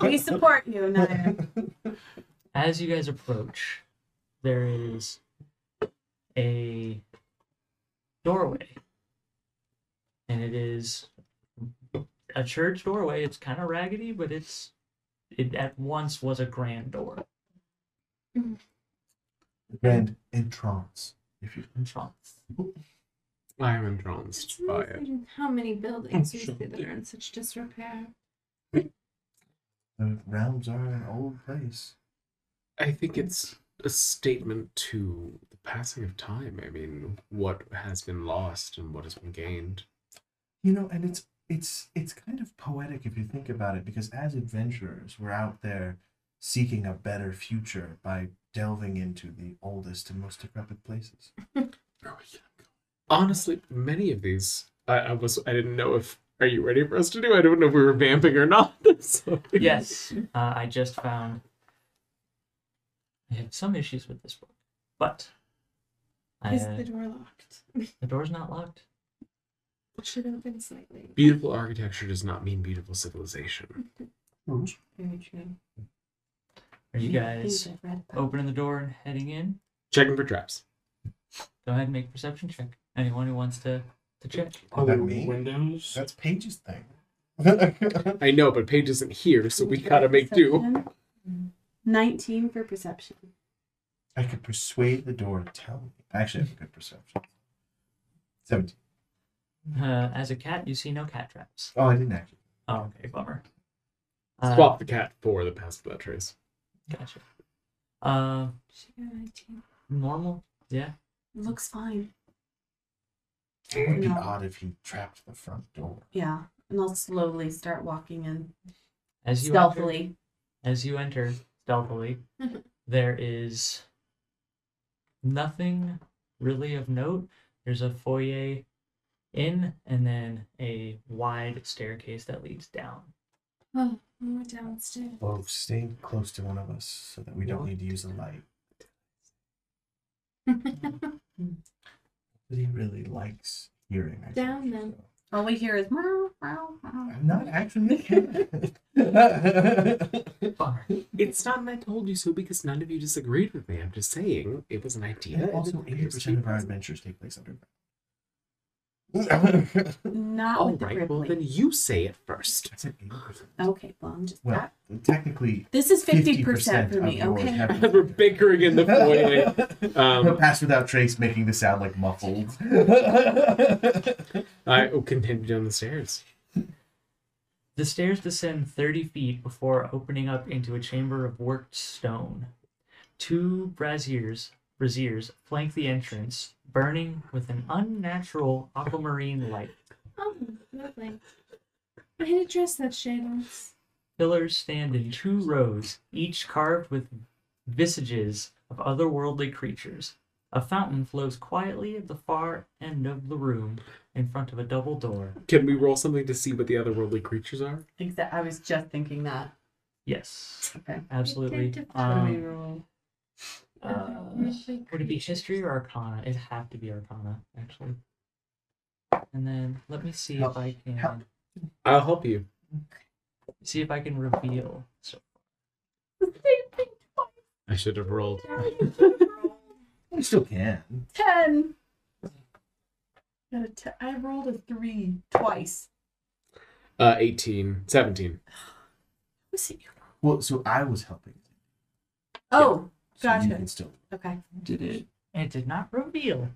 We support you, Naya. As you guys approach, there is a doorway. And it is a church doorway. It's kind of raggedy, but it's it at once was a grand door. Mm-hmm. Grand entrance. If you Entrance. I am entranced It's by it. how many buildings you see that are in such disrepair. the realms are an old place. I think it's a statement to the passing of time. I mean, what has been lost and what has been gained. You know, and it's it's it's kind of poetic if you think about it, because as adventurers, we're out there seeking a better future by delving into the oldest and most decrepit places. Where we can go. Honestly, many of these, I, I was, I didn't know if. Are you ready for us to do? I don't know if we were vamping or not. so- Yes, uh, I just found. I have some issues with this book, but I, Is uh, the door locked? the door's not locked. It should open slightly. Beautiful architecture does not mean beautiful civilization. Very true. Are you guys Things I've read about. opening the door and heading in? Checking for traps. go ahead and make a perception check. Anyone who wants to to check. Oh, Other that me? windows. That's Paige's thing. I know, but Paige isn't here, so we gotta make do. 19 for perception. I could persuade the door to tell me. I actually have a good perception. 17. Uh, as a cat, you see no cat traps. Oh, I didn't actually. Oh, okay, bummer. Uh, Swap the cat for the past blood trace. Gotcha. Uh, She got 19. normal. Yeah. Looks fine. It would be No. odd if he trapped the front door. Yeah. And I'll slowly start walking in As you enter, stealthily. as you enter stealthily, there is nothing really of note. There's a foyer in, and then a wide staircase that leads down. We're downstairs. Well, stay close to one of us so that we don't need to use a light. But he really likes hearing. I think, Down then. so. All we hear is meow, meow, meow. I'm not actually a It's not that I told you so because none of you disagreed with me. I'm just saying hmm. it was an idea. And and also, it appears to 80% be of our present. adventures take place underground. Not All with the right, well then you say it first. I said 80%. Okay, well, I'm just. Well, technically, this is 50%, 50% for me, yours okay? have- We're bickering in the foyer. Um, Pass without trace, making the sound like muffled. I will continue down the stairs. The stairs descend 30 feet before opening up into a chamber of worked stone. Two braziers, braziers flank the entrance, burning with an unnatural aquamarine light. Oh, lovely. I had dress that shadows. Pillars stand in two rows, each carved with visages of otherworldly creatures. A fountain flows quietly at the far end of the room in front of a double door. Can we roll something to see what the otherworldly creatures are? I think that I was just thinking that. Yes, Okay. absolutely. to How do we Um, roll? Uh, would it be history or arcana? It'd have to be arcana, actually. And then let me see Help. if I can Help. I'll help you. see if I can reveal. So I should have rolled. You still can. 10. Got a te- I rolled a 3 twice. Uh, 18, 17. Who's it? Well, so I was helping. Oh, So Gotcha. You can still. okay. did it? It did not reveal.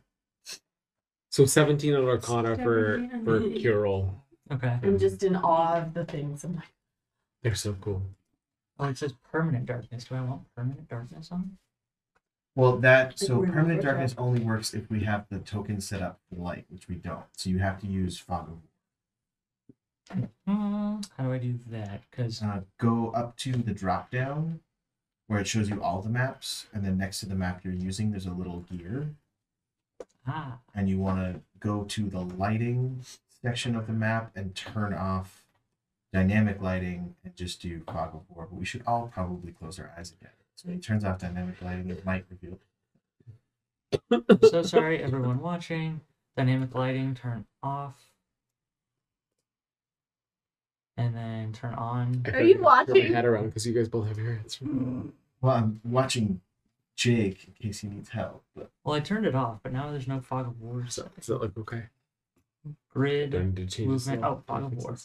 So 17 on Arcana for, Seventeen on for me. Curel. Okay. I'm just in awe of the things. I'm like, They're so cool. Oh, it says permanent darkness. Do I want permanent darkness on? Well, that so we're not permanent ritual. darkness only works if we have the token set up for light, which we don't. So you have to use fog of Hmm, how do I do that? Because uh, go up to the drop down where it shows you all the maps, and then next to the map you're using, there's a little gear, ah, and you want to go to the lighting section of the map and turn off dynamic lighting and just do fog of war. But we should all probably close our eyes again. So it turns off dynamic lighting, it might reveal. I'm so sorry, everyone watching. Dynamic lighting, turn off. And then turn on. I Are feel you I throw watching? My head around because you guys both have your hands. Well, I'm watching Jake in case he needs help. But Well, I turned it off, but now there's no fog of war. So So is that like okay? grid, Do I need to change movement. this? Oh, fog of war.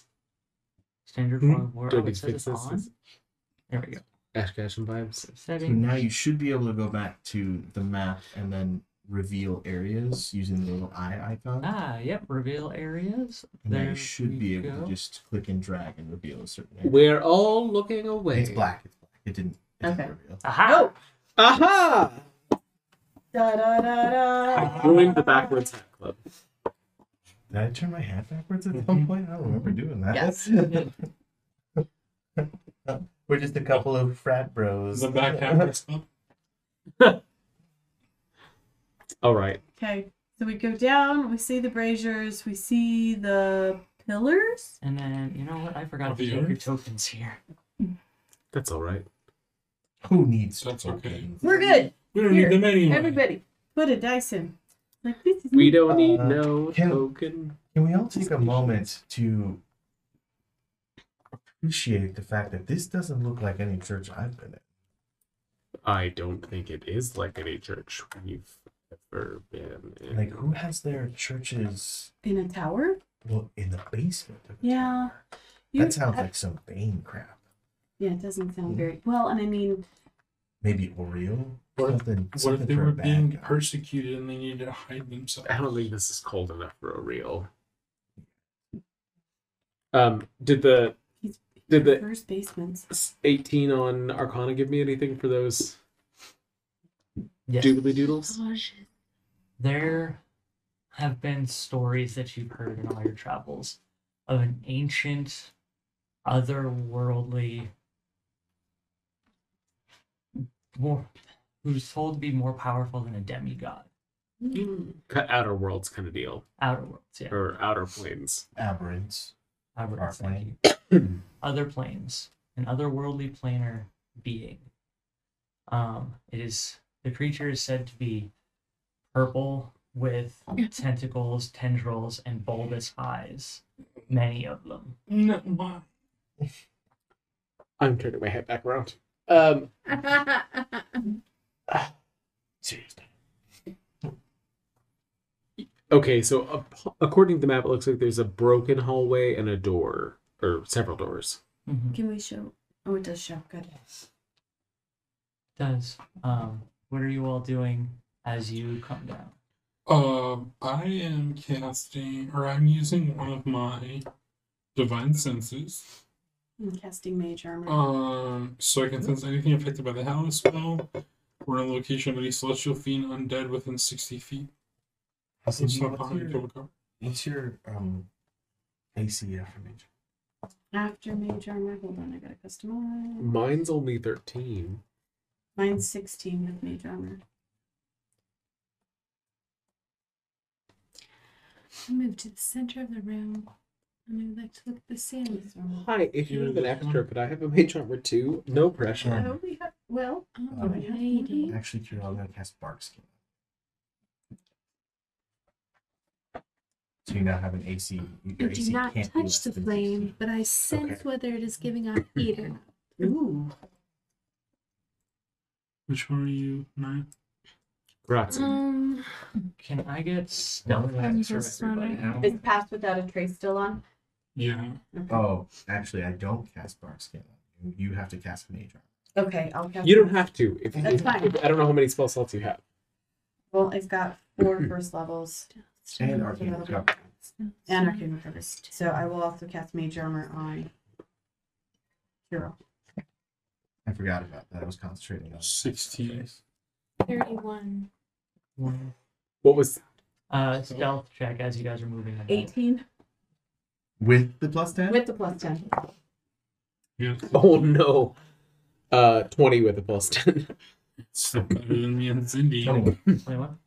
Standard Hmm? fog of war. Do I Oh, need it to says fix it's this? on. This- There we go. Ash Ketchum vibes. So Setting. now you should be able to go back to the map and then reveal areas using the little eye icon. Ah, yep. Reveal areas. and now There you should be able go. to just click and drag and reveal a certain area. We're all looking away. It's black. It's black. It didn't. It Okay. didn't reveal. Aha! Aha! da da da da. Doing the backwards hat club. Did I turn my hat backwards at some point? I don't remember doing that. Yes. We're just a couple of frat bros. The back half club. All right. Okay, so we go down, we see the braziers, we see the pillars. And then you know what? I forgot to the take your tokens here. That's all right. Who needs That's okay. tokens? We're good. We don't Here, need them anyway. Everybody, put a dice in. Like this is We don't need Uh, no can- token. Can we all take a moment to appreciate the fact that this doesn't look like any church I've been in? I don't think it is like any church we've forbidden. Like, who has their churches In a tower? well in the basement? Of Yeah. tower? You- That sounds I- like some Bane crap. Yeah, it doesn't sound very well. And I mean, Maybe Auril. What if- something. What if they for were being guy. persecuted and they needed to hide themselves? I don't think this is cold enough for a real. Um, did the he's did the first basements. 18 on Arcana give me anything for those Yes. doodly doodles? There have been stories that you've heard in all your travels of an ancient, otherworldly, more, who's told to be more powerful than a demigod. Cut outer worlds kind of deal, Outer worlds, yeah. or outer planes. Aberrants. Outer Our worlds, thank plane. you. Other planes, an otherworldly planar being. Um, it is the creature is said to be purple with tentacles, tendrils, and bulbous eyes. Many of them. No, why? I'm turning my head back around. Um, seriously. Okay, so ap- according to the map, it looks like there's a broken hallway and a door, or several doors. Mhm. Can we show? Oh, it does show. Good. Does um, what are you all doing as you come down? Um, I am casting, or I'm using one of my divine senses. I'm casting mage armor. Um, so I can sense anything affected by the Hallow spell, or in a location of any celestial fiend undead within sixty feet. Also, It's so not what's behind your, Tobacco. what's your um AC affirmation? After mage armor, hold on, I gotta customize. Mine's only 13. Mine's sixteen with mage armor. Move to the center of the room. And I would like to look at the ceiling. Hi, if you have an extra, could I have a mage armor too? No pressure. I only have well. Oh, Uh, lady. Actually, Kira, I'm gonna cast Bark Skin. So you now have an AC. Your I AC do not can't be touch less the than flame, but I sense Okay. whether it is giving off heat or not. Ooh. Which one are you? Nine. Grazie. Um, Can I get stealth I'm from just everybody? wondering. Is passed without a trace still on? Yeah. Oh, actually, I don't cast Bark Skin. on You You have to cast Mage Armor. Okay, I'll cast. You don't have to. If you, That's fine. I don't know how many spell slots you have. Well, I've got four first levels And Arcane Recovery. and arcane recovery, so I will also cast mage armor on hero. I forgot about that. I was concentrating on 16. 31. What was Uh, stealth check as you guys are moving. ahead. Eighteen With the plus 10? with the plus ten. Yeah. Oh no. Uh 20 with a plus 10. It's better than me and Cindy. 21. 21?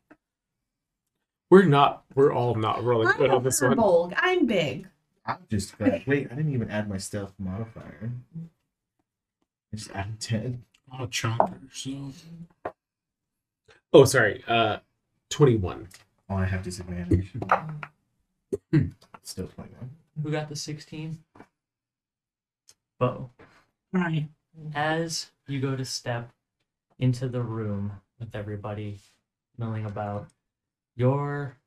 We're not we're all not really good I'm on this one. Bolg. I'm big. I'm just glad. Wait, I didn't even add my stealth modifier. I just added 10. Oh, chopper. So Oh sorry. Uh 21. Oh, I have disadvantage. Hmm. Still 21. Who got the 16? Bo. hi. As you go to step into the room with everybody milling about, your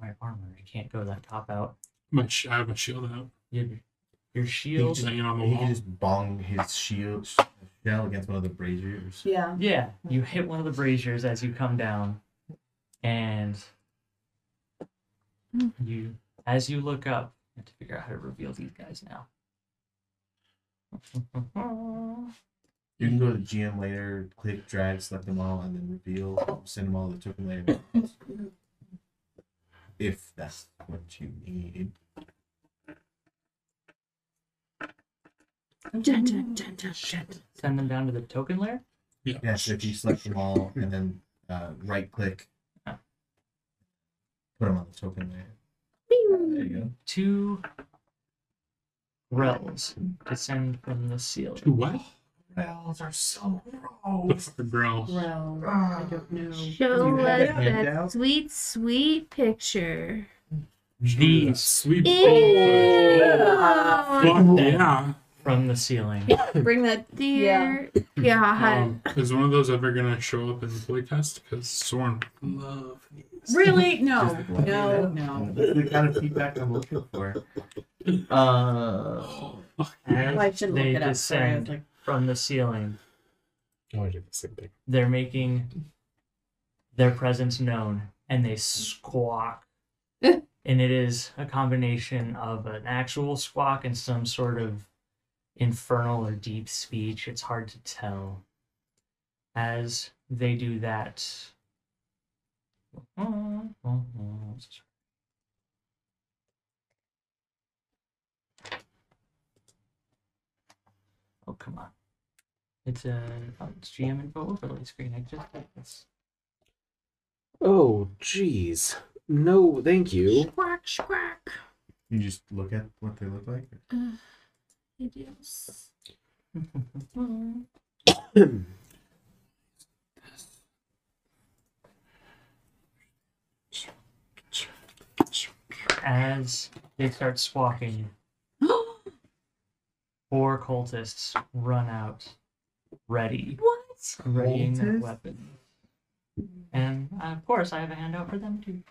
my armor, I can't go that top out. My sh- I have my shield out. Your, your He shield, can, hanging on the he wall. can just bong his shield shell against one of the braziers. Yeah. yeah, you hit one of the braziers as you come down, and you, as you look up, you have to figure out how to reveal these guys now. You can go to GM later, click, drag, select them all, and then reveal, send them all the token layer. if that's what you need. Mm. Send them down to the token layer. Yeah. Yes, if you select them all and then uh, right click, ah. put them on the token layer. There you go. Two grells descend from the ceiling. Two what? Rails are so The gross. fuck, bro. Well, I ah. don't know. Show You us it that handout? sweet, sweet picture. These Sweet. Ew. Fuck yeah. From the ceiling. Bring that. Dear Yeah. Um, is one of those ever gonna show up in the playtest? Because Soren would love these. Really? No, Just let me no, know. no. That's the kind of feedback I'm looking for. Uh, As Well, I should look they it up. Sorry, I was descend like, from the ceiling, Oh, I did the same thing. they're making their presence known and they squawk. and it is a combination of an actual squawk and some sort of infernal or deep speech. It's hard to tell. As they do that. Oh, come on. It's a oh, it's GM info overlay screen. I just did this. Oh, jeez. No, thank you. Squawk, squawk. you just look at what they look like. Idiots. As they start squawking, four cultists run out, ready, what? readying their Cultists? weapons. And uh, of course, I have a handout for them too.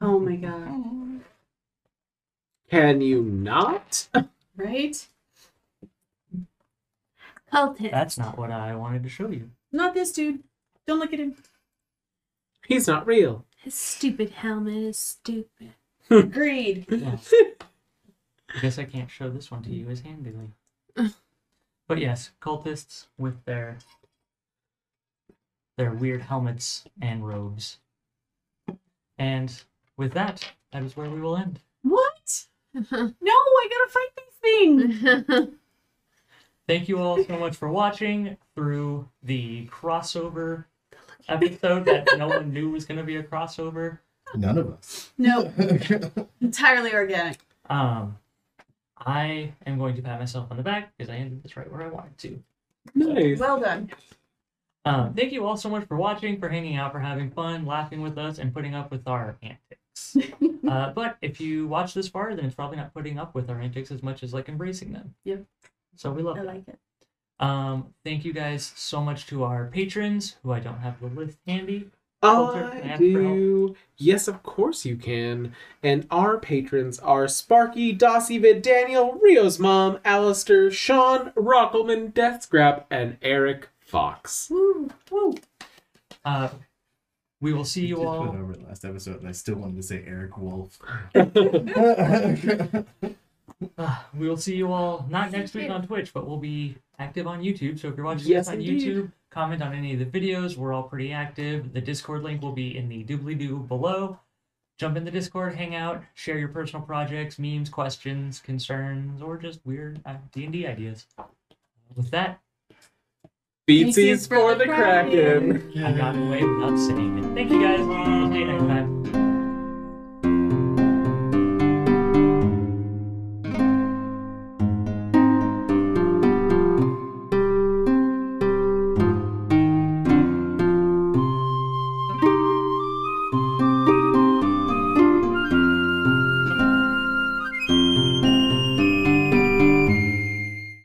Oh my god. Can you not? right? Cultist. That's not what I wanted to show you. Not this dude. Don't look at him. He's not real. His stupid helmet is stupid. Hmm. Agreed. Yeah. I guess I can't show this one to you as handily. but yes, cultists with their their weird helmets and robes. And with that, that is where we will end. What? No, I gotta fight these things. Thank you all so much for watching through the crossover episode that no one knew was going to be a crossover. None of us. No, entirely organic. Um, I am going to pat myself on the back because I ended this right where I wanted to. Nice. Well done. Um, thank you all so much for watching, for hanging out, for having fun, laughing with us, and putting up with our antics. Uh, but if you watch this far, then it's probably not putting up with our antics as much as like embracing them. Yeah. So we love I that. like it. Um, thank you guys so much to our patrons, who I don't have the list handy. Filter, can I I ask for help? do. Yes, of course you can. And our patrons are Sparky, Dossivid, Daniel, Rio's mom, Alistair, Sean, Rockelman, Deathscrap, and Eric Fox. Woo, woo. Uh, we will see you Just all. went over the last episode, and I still wanted to say Eric Wolf. Uh, we will see you all not next week on Twitch, but we'll be active on YouTube. So if you're watching Yes, this on indeed. YouTube, comment on any of the videos. We're all pretty active. The Discord link will be in the doobly doo below. Jump in the Discord, hang out, share your personal projects, memes, questions, concerns, or just weird uh, D&D ideas. With that, Beatsies for the Kraken. I got away without saying it. Thank you guys. See you next time.